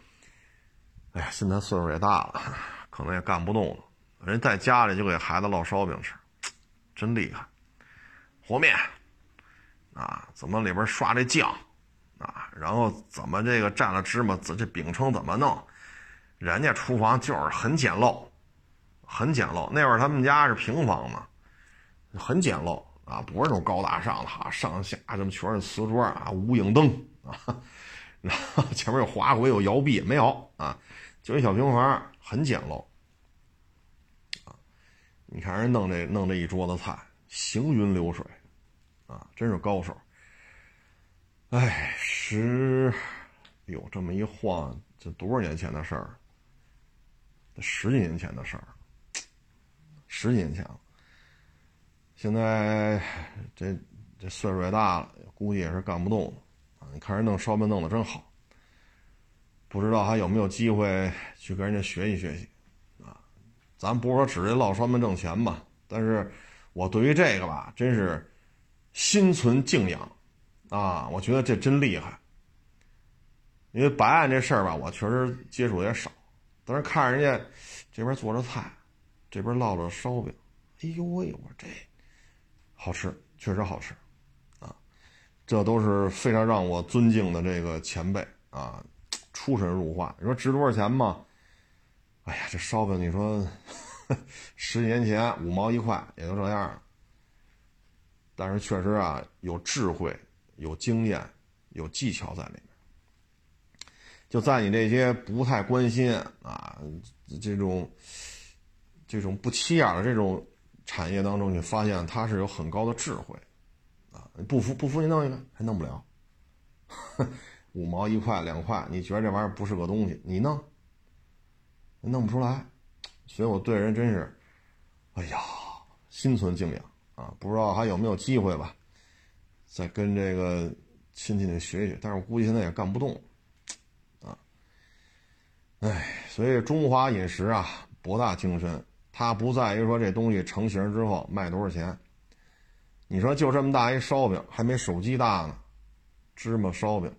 哎呀，现在岁数也大了，可能也干不动了。人在家里就给孩子烙烧饼吃，真厉害。和面啊，怎么里边刷这酱啊？然后怎么这个蘸了芝麻，这这饼铛怎么弄？人家厨房就是很简陋，很简陋。那会儿他们家是平房嘛，很简陋啊，不是那种高大上的哈，上下这么全是瓷砖啊，无影灯啊，(laughs) 然后前面有滑轨有摇臂没有啊？就一小平房，很简陋。你看人弄这弄这一桌子菜，行云流水，啊，真是高手。哎，十，有，这么一晃，这多少年前的事儿？十几年前的事儿，十几年前了。现在这这岁数也大了，估计也是干不动了啊。你看人弄烧饼弄得真好，不知道还有没有机会去跟人家学习学习啊。咱不是说指着烙烧饼挣钱吧，但是我对于这个吧，真是心存敬仰啊！我觉得这真厉害。因为白案这事儿吧，我确实接触也少，但是看人家这边做着菜，这边烙着烧饼，哎呦喂，我这好吃，确实好吃啊！这都是非常让我尊敬的这个前辈啊，出神入化。你说值多少钱吗？哎呀，这烧饼，你说 (laughs) 十几年前五毛一块也就这样，但是确实啊，有智慧、有经验、有技巧在里面。就在你这些不太关心啊，这种这种不起眼的这种产业当中，你发现它是有很高的智慧啊！不服不服你弄一个，还弄不了。五毛一块两块，你觉得这玩意儿不是个东西，你弄。弄不出来，所以我对人真是，哎呀，心存敬仰啊！不知道还有没有机会吧，再跟这个亲戚们学学。但是我估计现在也干不动，啊，哎，所以中华饮食啊，博大精深，它不在于说这东西成型之后卖多少钱。你说就这么大一烧饼，还没手机大呢，芝麻烧饼，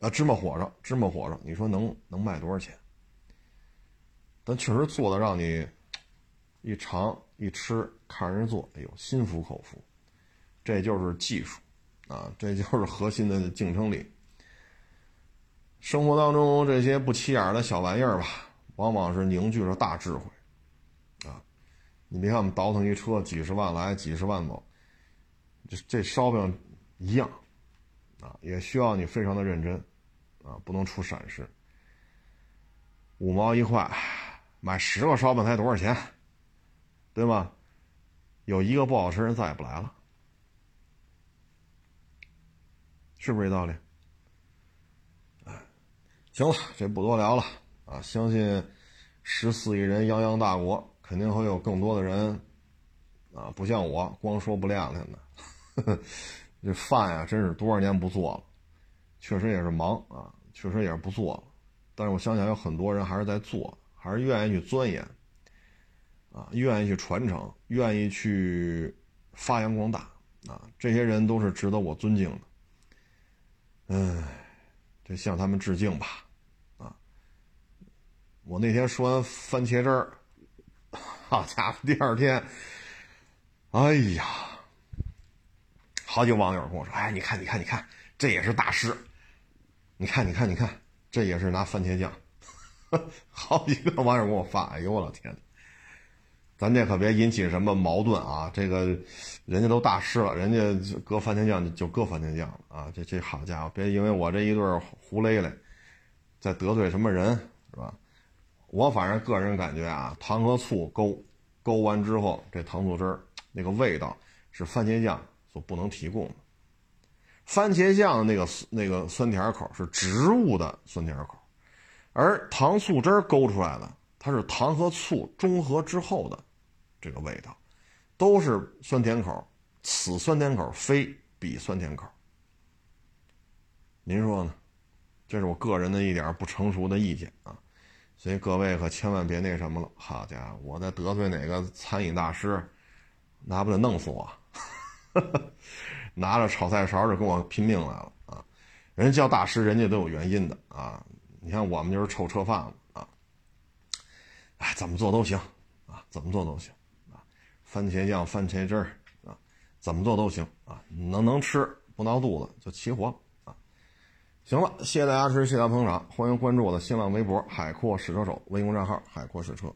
啊，芝麻火烧，芝麻火烧，你说能能卖多少钱？但确实做的让你一尝一吃，看人做，哎呦，心服口服。这就是技术啊，这就是核心的竞争力。生活当中这些不起眼的小玩意儿吧，往往是凝聚着大智慧啊。你别看我们倒腾一车几十万来，几十万走，这这烧饼一样啊，也需要你非常的认真啊，不能出闪失。五毛一块。买十个烧饼才多少钱？对吗？有一个不好吃，人再也不来了，是不是这道理？行了，这不多聊了啊！相信十四亿人泱泱大国，肯定会有更多的人啊，不像我光说不亮亮的。(laughs) 这饭呀，真是多少年不做了，确实也是忙啊，确实也是不做了。但是我想想，有很多人还是在做。还是愿意去钻研，啊，愿意去传承，愿意去发扬光大，啊，这些人都是值得我尊敬的。嗯，得向他们致敬吧，啊，我那天说完番茄汁儿，好家伙，第二天，哎呀，好几个网友跟我说：“哎，你看，你看，你看，这也是大师。你看，你看，你看，这也是拿番茄酱。(laughs) ”好几个网友给我发，哎呦我老天！咱这可别引起什么矛盾啊！这个人家都大师了，人家搁番茄酱就搁番茄酱了啊！这这好家伙，别因为我这一对胡勒勒，再得罪什么人是吧？我反正个人感觉啊，糖和醋勾勾完之后，这糖醋汁儿那个味道是番茄酱所不能提供的。番茄酱那个那个酸甜口是植物的酸甜口，而糖醋汁儿勾出来的。它是糖和醋中和之后的这个味道，都是酸甜口，此酸甜口非彼酸甜口。您说呢？这是我个人的一点不成熟的意见啊，所以各位可千万别那什么了。好家伙，我再得罪哪个餐饮大师，那不得弄死我？(laughs) 拿着炒菜勺就跟我拼命来了啊！人家叫大师，人家都有原因的啊。你看我们就是臭车贩子啊。哎，怎么做都行，啊，怎么做都行，番茄酱、番茄汁儿，啊，怎么做都行，啊，能能吃不闹肚子就齐活，啊，行了，谢谢大家支持，谢谢大家捧场，欢迎关注我的新浪微博“海阔试车手”微信公众号“海阔试车”。